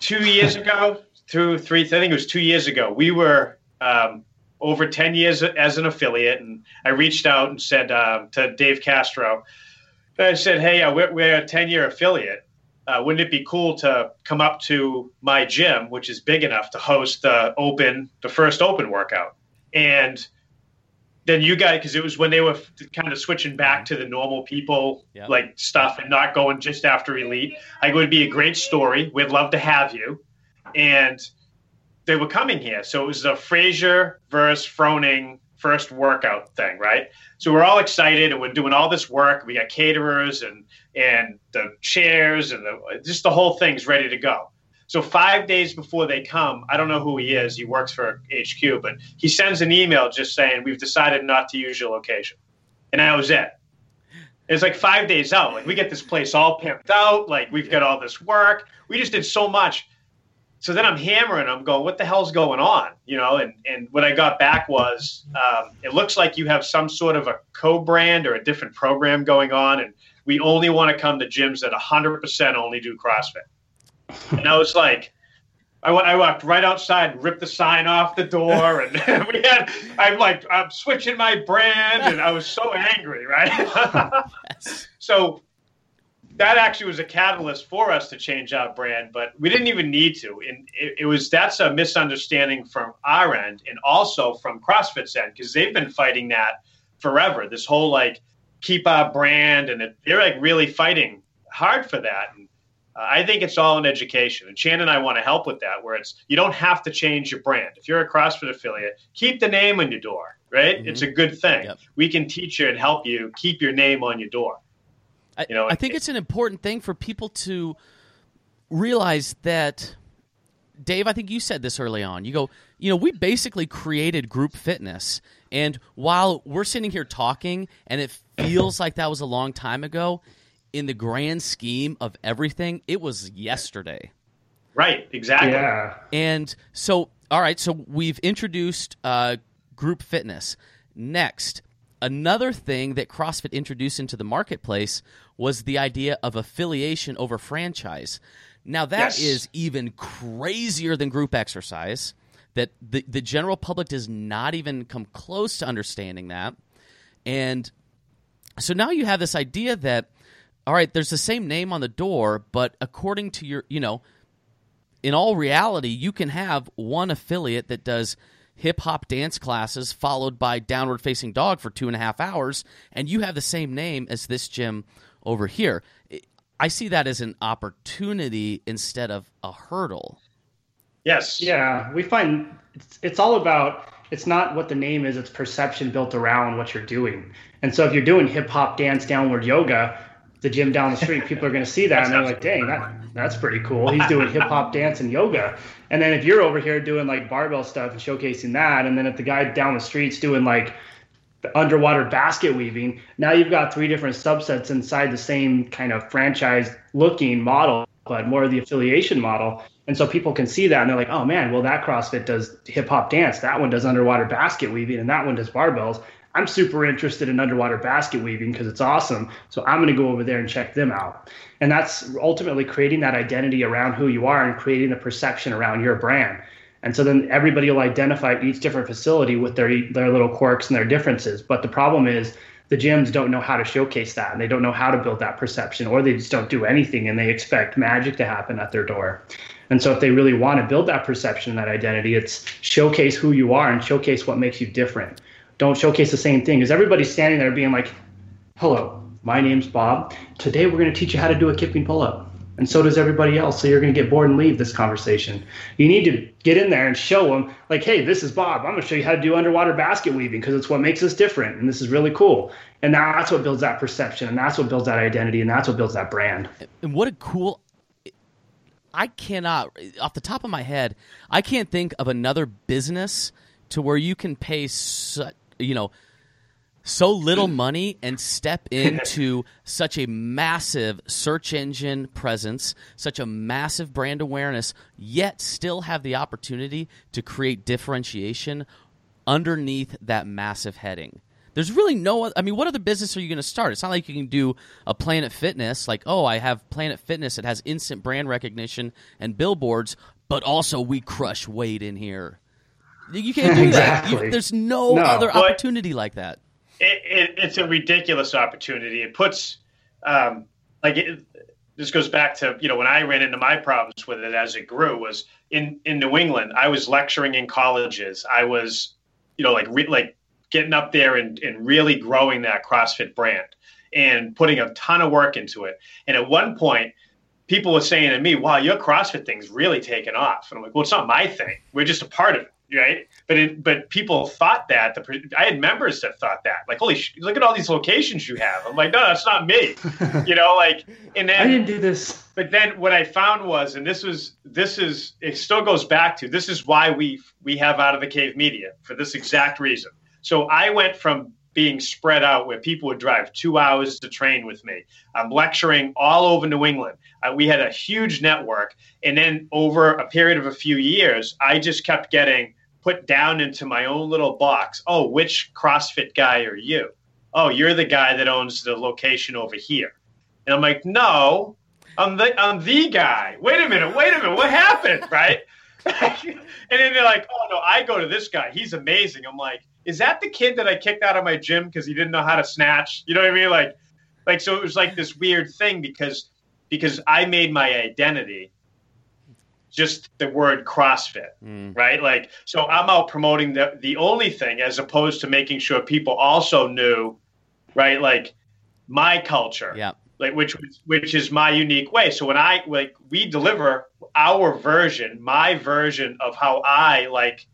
two years ago, through three, I think it was two years ago, we were um, over ten years as an affiliate, and I reached out and said um, to Dave Castro, I said, "Hey, uh, we're, we're a ten year affiliate." Uh, wouldn't it be cool to come up to my gym, which is big enough to host the open, the first open workout? And then you guys because it was when they were kind of switching back to the normal people yep. like stuff and not going just after elite i would be a great story we'd love to have you and they were coming here so it was a fraser versus froning first workout thing right so we're all excited and we're doing all this work we got caterers and and the chairs and the, just the whole thing's ready to go so five days before they come, I don't know who he is. He works for HQ, but he sends an email just saying we've decided not to use your location, and that was it. It's like five days out. Like we get this place all pimped out. Like we've got all this work. We just did so much. So then I'm hammering. I'm going, what the hell's going on? You know. And and what I got back was, um, it looks like you have some sort of a co-brand or a different program going on, and we only want to come to gyms that 100% only do CrossFit and I was like, I, I walked right outside and ripped the sign off the door, and we had. I'm like, I'm switching my brand, and I was so angry, right? so that actually was a catalyst for us to change our brand, but we didn't even need to. And it, it was that's a misunderstanding from our end, and also from CrossFit's end, because they've been fighting that forever. This whole like keep our brand, and it, they're like really fighting hard for that. And uh, I think it's all in education, and Shannon and I want to help with that. Where it's you don't have to change your brand. If you're a CrossFit affiliate, keep the name on your door. Right? Mm-hmm. It's a good thing. Yep. We can teach you and help you keep your name on your door. I, you know, I think it, it's an important thing for people to realize that. Dave, I think you said this early on. You go, you know, we basically created group fitness. And while we're sitting here talking and it feels like that was a long time ago, in the grand scheme of everything, it was yesterday. Right, exactly. Yeah. And so, all right, so we've introduced uh, group fitness. Next, another thing that CrossFit introduced into the marketplace was the idea of affiliation over franchise. Now, that yes. is even crazier than group exercise. That the, the general public does not even come close to understanding that. And so now you have this idea that all right, there's the same name on the door, but according to your, you know, in all reality, you can have one affiliate that does hip hop dance classes followed by downward facing dog for two and a half hours, and you have the same name as this gym over here. I see that as an opportunity instead of a hurdle. Yes. Yeah, we find it's, it's all about it's not what the name is, it's perception built around what you're doing. And so if you're doing hip hop dance downward yoga, the gym down the street, people are going to see that and they're like, dang, that, that's pretty cool. He's doing hip hop dance and yoga. And then if you're over here doing like barbell stuff and showcasing that, and then if the guy down the street's doing like underwater basket weaving. Now you've got three different subsets inside the same kind of franchise looking model, but more of the affiliation model. And so people can see that and they're like, oh man, well, that CrossFit does hip hop dance. That one does underwater basket weaving and that one does barbells. I'm super interested in underwater basket weaving because it's awesome. So I'm going to go over there and check them out. And that's ultimately creating that identity around who you are and creating the perception around your brand. And so then everybody will identify each different facility with their their little quirks and their differences. But the problem is the gyms don't know how to showcase that and they don't know how to build that perception or they just don't do anything and they expect magic to happen at their door. And so if they really want to build that perception that identity, it's showcase who you are and showcase what makes you different. Don't showcase the same thing because everybody's standing there being like, hello, my name's Bob. Today we're going to teach you how to do a kipping pull up. And so does everybody else. So you're going to get bored and leave this conversation. You need to get in there and show them, like, hey, this is Bob. I'm going to show you how to do underwater basket weaving because it's what makes us different. And this is really cool. And that's what builds that perception. And that's what builds that identity. And that's what builds that brand. And what a cool. I cannot, off the top of my head, I can't think of another business to where you can pay, you know, so little money and step into such a massive search engine presence, such a massive brand awareness, yet still have the opportunity to create differentiation underneath that massive heading. There's really no I mean what other business are you going to start? It's not like you can do a Planet Fitness like, "Oh, I have Planet Fitness that has instant brand recognition and billboards, but also we crush weight in here." You can't do exactly. that. You, there's no, no, other opportunity like that it, it, it's a ridiculous opportunity. It puts um, like it, this goes back to you know when I ran into my problems with it as it grew was in in New England. I was lecturing in colleges. I was you know like re, like getting up there and, and really growing that CrossFit brand and putting a ton of work into it. And at one point, people were saying to me, "Wow, your CrossFit thing's really taken off." And I'm like, "Well, it's not my thing. We're just a part of it." Right? But it, but people thought that the I had members that thought that like holy sh- look at all these locations you have. I'm like no, that's not me, you know. Like and then I didn't do this. But then what I found was, and this was this is it still goes back to this is why we we have out of the cave media for this exact reason. So I went from being spread out where people would drive two hours to train with me. I'm lecturing all over New England. Uh, we had a huge network. And then over a period of a few years, I just kept getting put down into my own little box. Oh, which CrossFit guy are you? Oh, you're the guy that owns the location over here. And I'm like, no, I'm the I'm the guy. Wait a minute, wait a minute, what happened? Right? and then they're like, oh no, I go to this guy. He's amazing. I'm like, is that the kid that I kicked out of my gym because he didn't know how to snatch? You know what I mean? Like, like so it was like this weird thing because because I made my identity just the word CrossFit, mm. right? Like, so I'm out promoting the the only thing as opposed to making sure people also knew, right? Like my culture, yeah, like which which is my unique way. So when I like we deliver our version, my version of how I like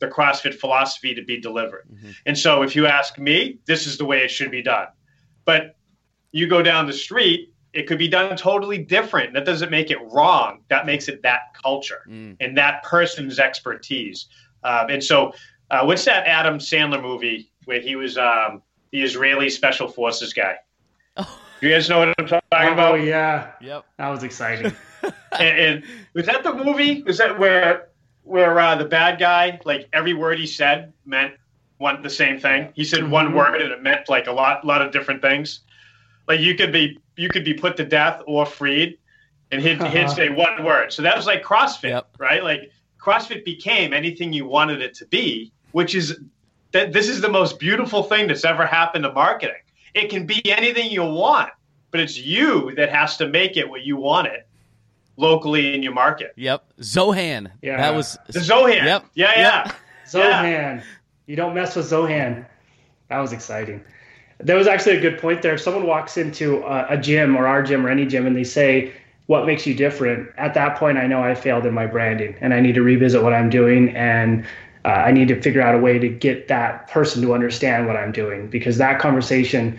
the CrossFit philosophy to be delivered. Mm-hmm. And so if you ask me, this is the way it should be done. But you go down the street, it could be done totally different. That doesn't make it wrong. That makes it that culture mm. and that person's expertise. Um, and so, uh, what's that Adam Sandler movie where he was um, the Israeli special forces guy? Oh. You guys know what I'm talking oh, about? Oh yeah, yep. That was exciting. and, and was that the movie? Was that where where uh, the bad guy, like every word he said meant one the same thing. He said one mm-hmm. word and it meant like a lot, lot of different things. Like you could be you could be put to death or freed, and he'd, he'd say one word. So that was like CrossFit, yep. right? Like CrossFit became anything you wanted it to be, which is that this is the most beautiful thing that's ever happened to marketing. It can be anything you want, but it's you that has to make it what you want it locally in your market. Yep. Zohan. Yeah. That was the Zohan. Yep. Yeah, yeah. Yep. Zohan. You don't mess with Zohan. That was exciting. There was actually a good point there. If someone walks into a, a gym or our gym or any gym and they say, what makes you different? At that point, I know I failed in my branding and I need to revisit what I'm doing and uh, I need to figure out a way to get that person to understand what I'm doing because that conversation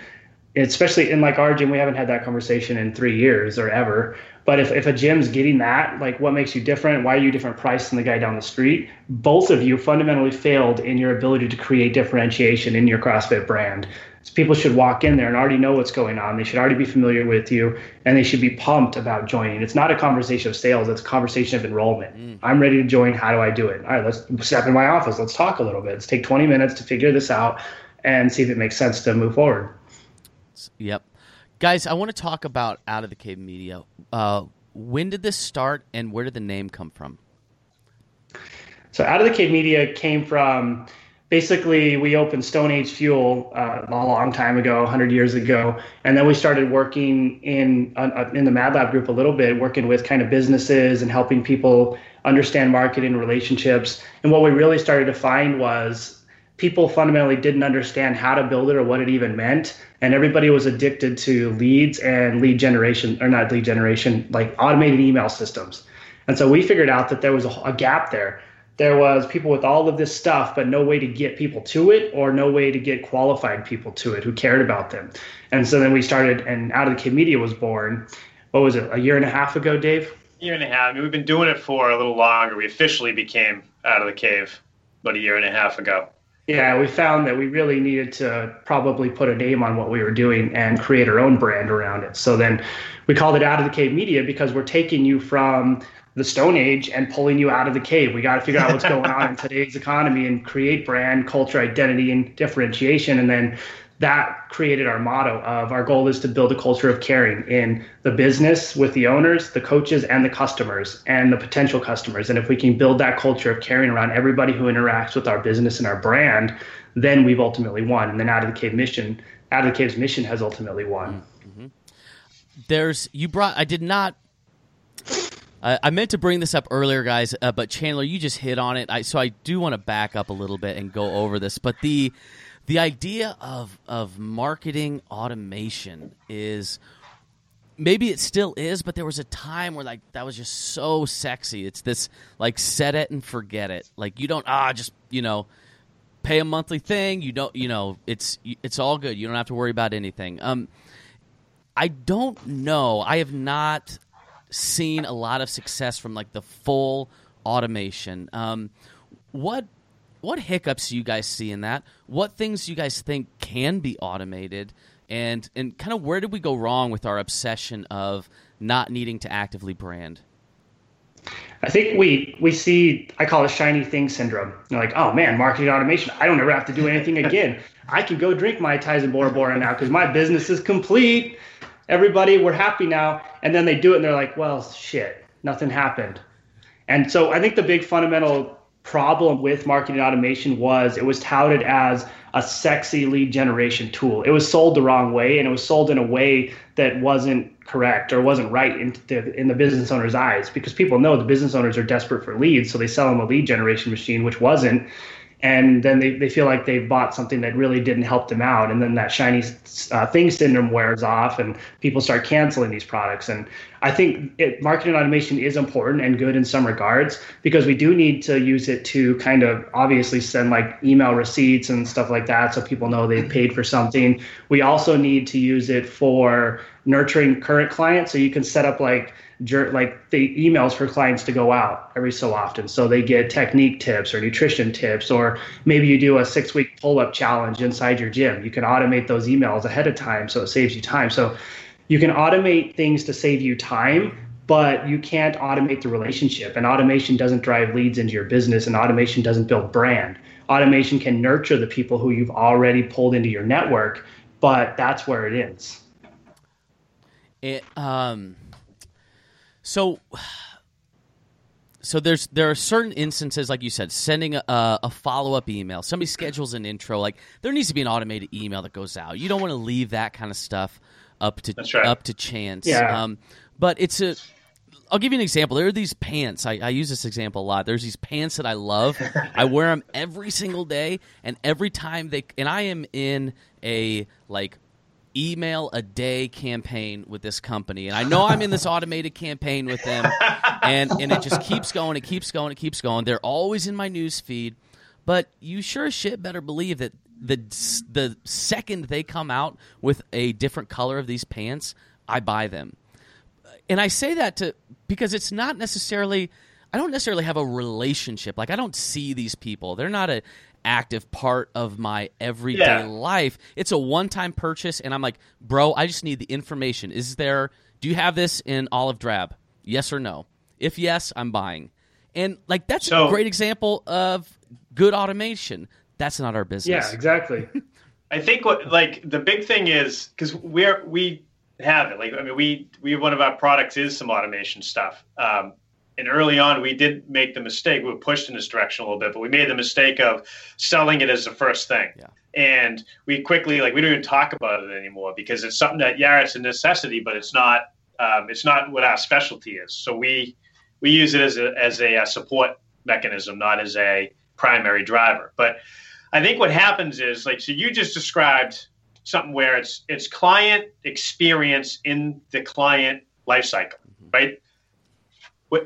especially in like our gym, we haven't had that conversation in three years or ever. But if, if a gym's getting that, like what makes you different? Why are you different price than the guy down the street? Both of you fundamentally failed in your ability to create differentiation in your CrossFit brand. So people should walk in there and already know what's going on. They should already be familiar with you and they should be pumped about joining. It's not a conversation of sales, it's a conversation of enrollment. Mm. I'm ready to join. How do I do it? All right, let's step in my office. Let's talk a little bit. Let's take 20 minutes to figure this out and see if it makes sense to move forward. Yep. Guys, I want to talk about Out of the Cave Media. Uh, when did this start and where did the name come from? So, Out of the Cave Media came from basically we opened Stone Age Fuel uh, a long time ago, 100 years ago, and then we started working in uh, in the Mad Lab group a little bit, working with kind of businesses and helping people understand marketing relationships. And what we really started to find was people fundamentally didn't understand how to build it or what it even meant, and everybody was addicted to leads and lead generation, or not lead generation, like automated email systems. And so we figured out that there was a, a gap there. There was people with all of this stuff but no way to get people to it or no way to get qualified people to it who cared about them. And so then we started and out of the cave media was born what was it a year and a half ago dave? Year and a half. I mean, we've been doing it for a little longer. We officially became out of the cave about a year and a half ago yeah we found that we really needed to probably put a name on what we were doing and create our own brand around it so then we called it out of the cave media because we're taking you from the Stone Age and pulling you out of the cave. We got to figure out what's going on in today's economy and create brand, culture, identity, and differentiation. And then that created our motto of our goal is to build a culture of caring in the business with the owners, the coaches, and the customers and the potential customers. And if we can build that culture of caring around everybody who interacts with our business and our brand, then we've ultimately won. And then out of the cave mission, out of the cave's mission has ultimately won. Mm-hmm. There's you brought. I did not I meant to bring this up earlier, guys, uh, but Chandler, you just hit on it. I, so I do want to back up a little bit and go over this. But the the idea of of marketing automation is maybe it still is, but there was a time where like that was just so sexy. It's this like set it and forget it. Like you don't ah just you know pay a monthly thing. You don't you know it's it's all good. You don't have to worry about anything. Um, I don't know. I have not seen a lot of success from like the full automation. Um, what what hiccups do you guys see in that? What things do you guys think can be automated? And and kind of where did we go wrong with our obsession of not needing to actively brand? I think we we see I call it shiny thing syndrome. You're like, oh man, marketing automation. I don't ever have to do anything again. I can go drink my Tyson Bora Bora now because my business is complete everybody, we're happy now. And then they do it and they're like, well, shit, nothing happened. And so I think the big fundamental problem with marketing automation was it was touted as a sexy lead generation tool. It was sold the wrong way and it was sold in a way that wasn't correct or wasn't right in the, in the business owner's eyes because people know the business owners are desperate for leads. So they sell them a lead generation machine, which wasn't and then they, they feel like they've bought something that really didn't help them out. And then that shiny uh, thing syndrome wears off and people start canceling these products. And i think it, marketing automation is important and good in some regards because we do need to use it to kind of obviously send like email receipts and stuff like that so people know they've paid for something. We also need to use it for nurturing current clients. So you can set up like like the emails for clients to go out every so often. So they get technique tips or nutrition tips or maybe you do a six week pull up challenge inside your gym. You can automate those emails ahead of time so it saves you time. So you can automate things to save you time but you can't automate the relationship. And automation doesn't drive leads into your business and automation doesn't build brand. Automation can nurture the people who you've already pulled into your network but that's where it ends it um so, so there's there are certain instances, like you said, sending a, a follow up email. Somebody schedules an intro. Like there needs to be an automated email that goes out. You don't want to leave that kind of stuff up to right. up to chance. Yeah. Um, but it's a. I'll give you an example. There are these pants. I, I use this example a lot. There's these pants that I love. I wear them every single day, and every time they and I am in a like email a day campaign with this company and i know i'm in this automated campaign with them and and it just keeps going it keeps going it keeps going they're always in my news feed but you sure as shit better believe that the the second they come out with a different color of these pants i buy them and I say that to because it's not necessarily I don't necessarily have a relationship. Like I don't see these people. They're not a active part of my everyday Yeah. life. It's a one-time purchase and I'm like, "Bro, I just need the information. Is there do you have this in olive drab? Yes or no? If yes, I'm buying." And like that's a great example of good automation. That's not our business. Yeah, exactly. I think what like the big thing is because we're we have it. Like I mean, we we one of our products is some automation stuff. Um, and early on, we did make the mistake. We were pushed in this direction a little bit, but we made the mistake of selling it as the first thing. Yeah. And we quickly like we don't even talk about it anymore because it's something that yeah, it's a necessity, but it's not. Um, it's not what our specialty is. So we we use it as a as a, uh support mechanism, not as a primary driver. But I think what happens is like so you just described something where it's it's client experience in the client life cycle, right?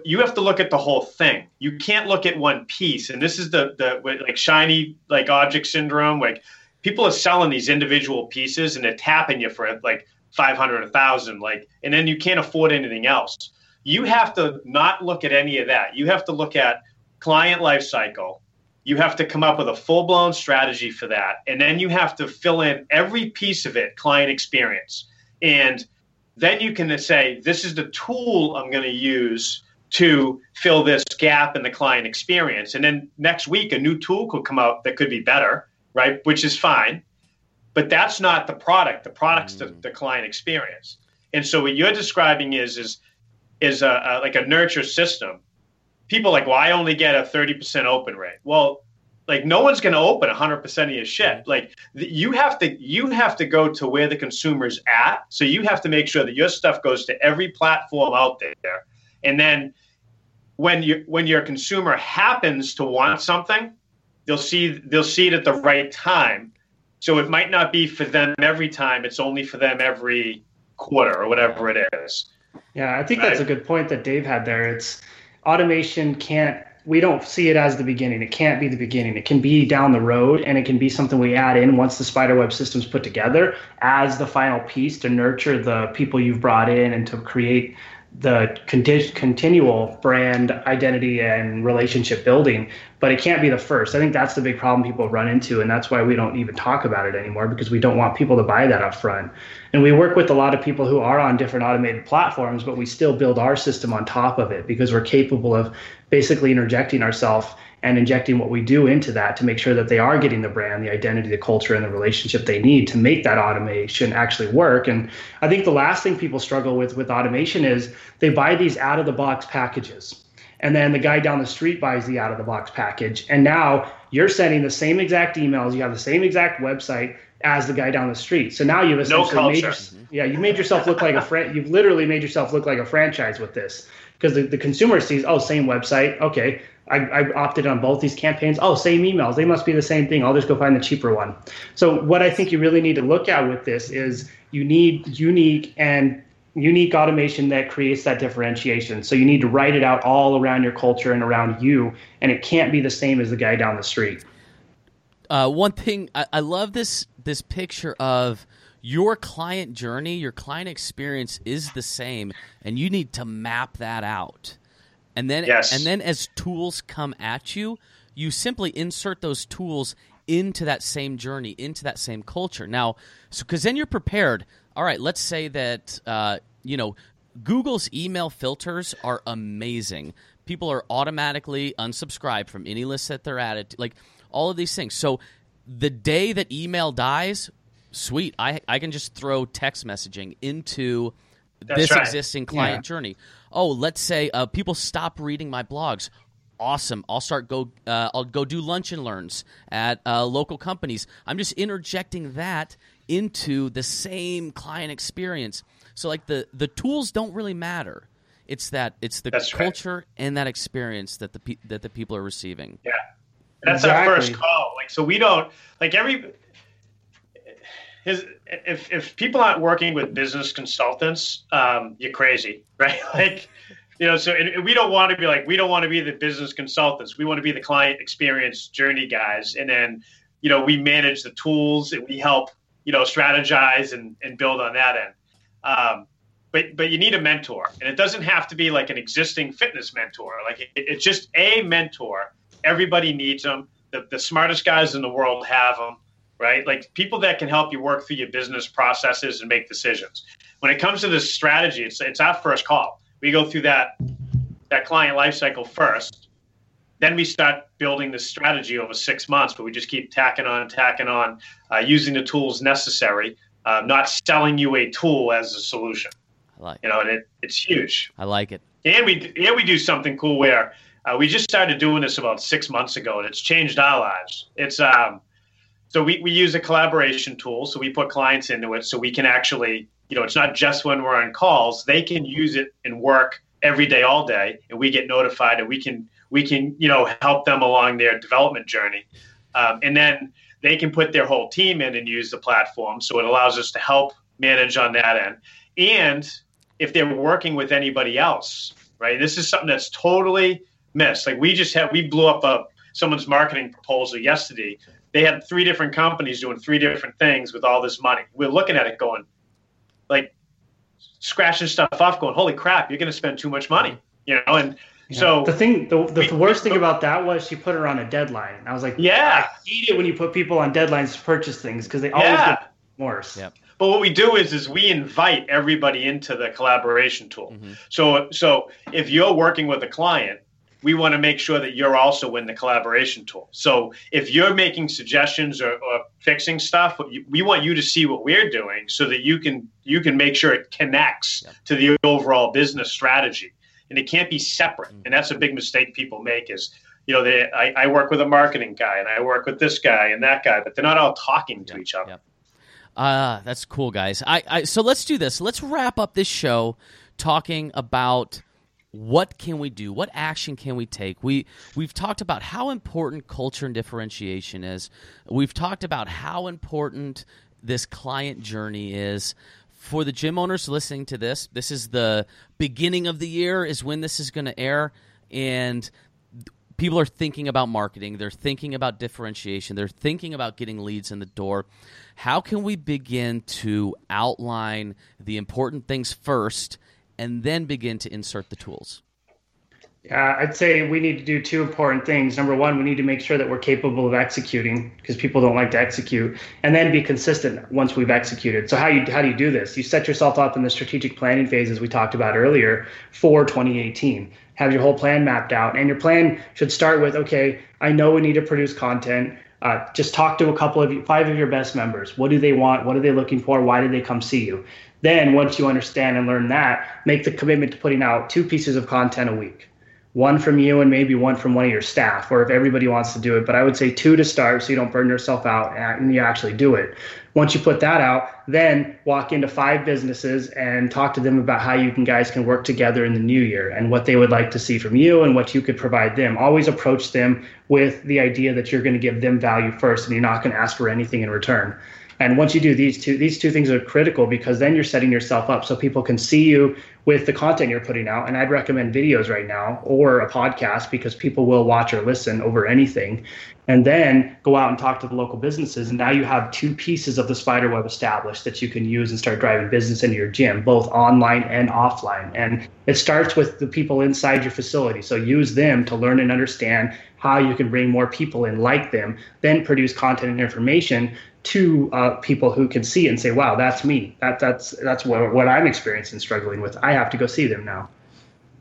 You have to look at the whole thing. You can't look at one piece. And this is the the like shiny like object syndrome. Like people are selling these individual pieces and they're tapping you for like 500 a 1000 like and then you can't afford anything else you have to not look at any of that you have to look at client life cycle you have to come up with a full-blown strategy for that and then you have to fill in every piece of it client experience and then you can say this is the tool i'm going to use to fill this gap in the client experience. And then next week a new tool could come out that could be better right which is fine. But that's not the product. The product's the, mm. the client experience. And so what you're describing is is is a, a like a nurture system. People are like well i only get a 30% open rate. Well like no one's going to open 100% of your shit. Mm. Like th- you have to you have to go to where the consumer's at. So you have to make sure that your stuff goes to every platform out there and then when you when your consumer happens to want something they'll see they'll see it at the right time so it might not be for them every time it's only for them every quarter or whatever it is Yeah, I think that's a good point that Dave had there. It's automation can't we don't see it as the beginning. It can't be the beginning. It can be down the road and it can be something we add in once the spider spiderweb system's put together as the final piece to nurture the people you've brought in and to create the conti- continual brand identity and relationship building but it can't be the first. I think that's the big problem people run into and that's why we don't even talk about it anymore because we don't want people to buy that up front and we work with a lot of people who are on different automated platforms but we still build our system on top of it because we're capable of basically interjecting ourselves and injecting what we do into that to make sure that they are getting the brand, the identity, the culture, and the relationship they need to make that automation actually work. And I think the last thing people struggle with with automation is they buy these out of the box packages. And then the guy down the street buys the out of the box package. And now you're sending the same exact emails, you have the same exact website as the guy down the street. So now you've No essentially made culture. your, yeah, you made yourself look like a fran- you've literally made yourself look like a franchise with this because the, the consumer sees, oh, same website. Okay, I, I opted on both these campaigns. Oh, same emails. They must be the same thing. I'll just go find the cheaper one. So what I think you really need to look at with this is you need unique and unique automation that creates that differentiation. So you need to write it out all around your culture and around you, and it can't be the same as the guy down the street. uh, one thing I, I love this this picture of your client journey, your client experience is the same, and you need to map that out. And then Yes. and then as tools come at you, you simply insert those tools into that same journey, into that same culture. Now, so because then you're prepared. All right, let's say that uh, you know Google's email filters are amazing. People are automatically unsubscribed from any list that they're at. It like all of these things. So the day that email dies, sweet. I I can just throw text messaging into That's this right. existing client Yeah. journey. Oh, let's say uh, people stop reading my blogs. Awesome! I'll start go. Uh, I'll go do lunch and learns at uh, local companies. I'm just interjecting that into the same client experience. So like the the tools don't really matter. It's that it's the That's right. culture and that experience that the pe- that the people are receiving. Yeah. That's our first call. Like, so we don't like every. His, if if people aren't working with business consultants, um, you're crazy, right? Like, you know, so and we don't want to be like we don't want to be the business consultants. We want to be the client experience journey guys, and then you know we manage the tools and we help you know strategize and and build on that end. Um, but but you need a mentor, and it doesn't have to be like an existing fitness mentor. Like it, it's just a mentor. Everybody needs them. The, the smartest guys in the world have them, right? Like people that can help you work through your business processes and make decisions. When it comes to this strategy, it's it's our first call. We go through that that client lifecycle first. Then we start building the strategy over six months, but we just keep tacking on, and tacking on, uh, using the tools necessary, uh, not selling you a tool as a solution. I like You know, and it, it's huge. I like it. And we and we do something cool where uh, we just started doing this about six months ago, and it's changed our lives. It's um, so we, we use a collaboration tool, so we put clients into it, so we can actually, you know, it's not just when we're on calls; they can use it and work every day, all day, and we get notified, and we can we can you know help them along their development journey, um, and then they can put their whole team in and use the platform, so it allows us to help manage on that end, and if they're working with anybody else, right? This is something that's totally missed. Like we just had, we blew up a someone's marketing proposal yesterday. They had three different companies doing three different things with all this money. We're looking at it going, like, scratching stuff off, going, "Holy crap! You're going to spend too much money," you know. And Yeah. so the thing, the, the we- worst we- thing about that was she put her on a deadline. And I was like, Yeah. I hate it when you put people on deadlines to purchase things because they always Yeah. get worse. Yep. But what we do is is we invite everybody into the collaboration tool. Mhm. So so if you're working with a client, we want to make sure that you're also in the collaboration tool. So if you're making suggestions or, or fixing stuff, we want you to see what we're doing so that you can you can make sure it connects Yep. to the overall business strategy. And it can't be separate. Mm. And that's a big mistake people make is you know, they, I, I work with a marketing guy and I work with this guy and that guy, but they're not all talking to Yep, each other. yep. Uh, that's cool, guys. I, I so let's do this. Let's wrap up this show talking about what can we do? What action can we take? We we've talked about how important culture and differentiation is. We've talked about how important this client journey is. For the gym owners listening to this, this is the beginning of the year is when this is going to air and people are thinking about marketing they're thinking about differentiation they're thinking about getting leads in the door how can we begin to outline the important things first and then begin to insert the tools Uh, I'd say we need to do two important things. Number one, we need to make sure that we're capable of executing because people don't like to execute, and then be consistent once we've executed. So how you how do you do this? You set yourself up in the strategic planning phase, as we talked about earlier, for 2018. Have your whole plan mapped out, and your plan should start with, okay, I know we need to produce content. Uh, just talk to a couple of you, five of your best members. What do they want? What are they looking for? Why did they come see you? Then, once you understand and learn that, make the commitment to putting out two pieces of content a week one from you and maybe one from one of your staff, or if everybody wants to do it. But I would say two to start so you don't burn yourself out and you actually do it. Once you put that out, then walk into five businesses and talk to them about how you can guys can work together in the new year and what they would like to see from you and what you could provide them. Always approach them with the idea that you're going to give them value first and you're not going to ask for anything in return. And once you do these two, these two things are critical because then you're setting yourself up so people can see you with the content you're putting out. And I'd recommend videos right now or a podcast because people will watch or listen over anything. And then go out and talk to the local businesses. And now you have two pieces of the spider web established that you can use and start driving business into your gym, both online and offline. And it starts with the people inside your facility. So use them to learn and understand how you can bring more people in like them, then produce content and information to uh, people who can see and say, "Wow, that's me. That that's that's what what I'm experiencing, struggling with. I have to go see them now."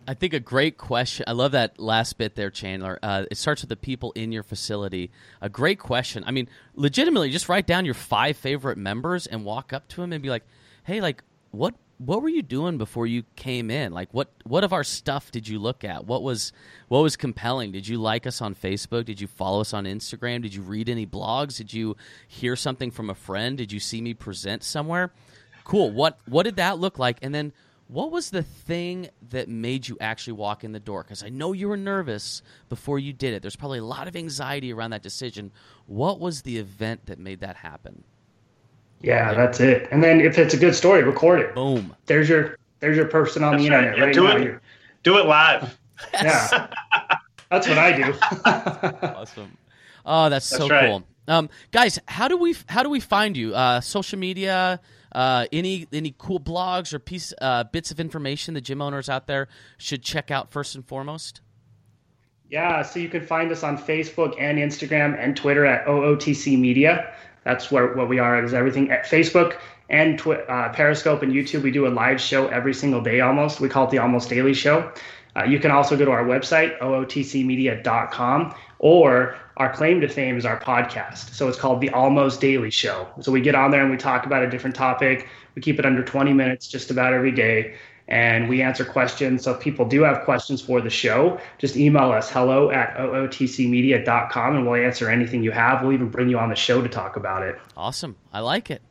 I think a great question. I love that last bit there, Chandler. Uh, it starts with the people in your facility. A great question. I mean, legitimately, just write down your five favorite members and walk up to them and be like, "Hey, like, what what were you doing before you came in? Like, what what of our stuff did you look at? What was what was compelling? Did you like us on Facebook? Did you follow us on Instagram? Did you read any blogs? Did you hear something from a friend? Did you see me present somewhere? Cool. What what did that look like? And then what was the thing that made you actually walk in the door? Because I know you were nervous before you did it. There's probably a lot of anxiety around that decision. What was the event that made that happen? Yeah, that's it. And then if it's a good story, record it. Boom. There's your there's your person on That's the right. internet Yeah, right do now. it. You're- Do it live. Yeah, that's what I do. Awesome. Oh, that's, so right. cool. Um, guys, how do we how do we find you? Uh, social media, uh, any any cool blogs or piece uh, bits of information the gym owners out there should check out first and foremost? Yeah, so you can find us on Facebook and Instagram and Twitter at OOTC Media. That's where what we are is everything at Facebook and uh, Periscope and YouTube. We do a live show every single day almost. We call it the Almost Daily Show. Uh, you can also go to our website, ootcmedia.com, or our claim to fame is our podcast. So it's called the Almost Daily Show. So we get on there and we talk about a different topic. We keep it under 20 minutes just about every day. And we answer questions. So if people do have questions for the show, just email us hello at ootcmedia.com and we'll answer anything you have. We'll even bring you on the show to talk about it. Awesome. I like it.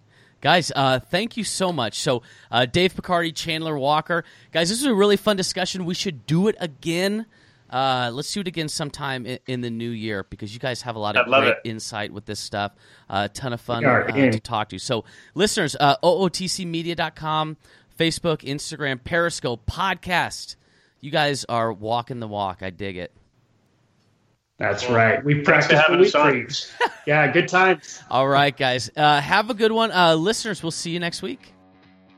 Guys, uh, thank you so much. So, uh, Dave Picardi, Chandler Walker. Guys, this was a really fun discussion. We should do it again. Uh, let's do it again sometime in, in, the new year because you guys have a lot of great it. insight with this stuff. A uh, ton of fun uh, to talk to. So, listeners, uh, OOTCmedia.com, Facebook, Instagram, Periscope, podcast. You guys are walking the walk. I dig it. That's well, right. We practice the week Yeah, good times. All right, guys. Uh, have a good one. Uh, listeners, we'll see you next week.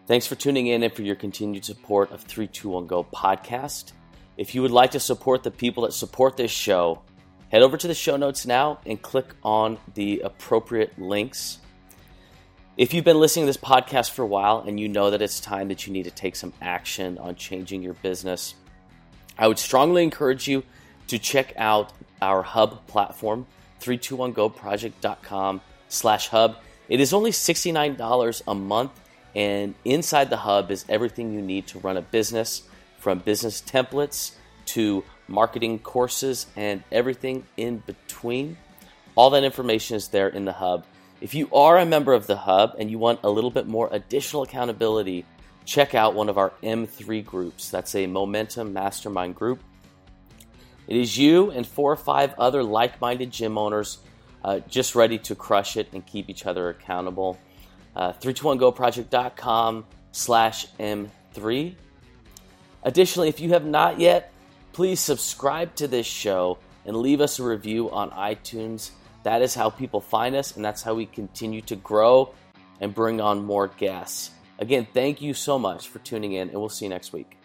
Thanks for tuning in and for your continued support of 321 Go podcast. If you would like to support the people that support this show, head over to the show notes now and click on the appropriate links. If you've been listening to this podcast for a while and you know that it's time that you need to take some action on changing your business, I would strongly encourage you to check out our hub platform, 321goproject.com slash hub. It is only $69 a month, and inside the hub is everything you need to run a business from business templates to marketing courses and everything in between. All that information is there in the hub. If you are a member of the hub and you want a little bit more additional accountability, check out one of our M3 groups. That's a momentum mastermind group. It is you and four or five other like minded gym owners uh, just ready to crush it and keep each other accountable. Uh, 321goproject.com slash M3. Additionally, if you have not yet, please subscribe to this show and leave us a review on iTunes. That is how people find us, and that's how we continue to grow and bring on more guests. Again, thank you so much for tuning in, and we'll see you next week.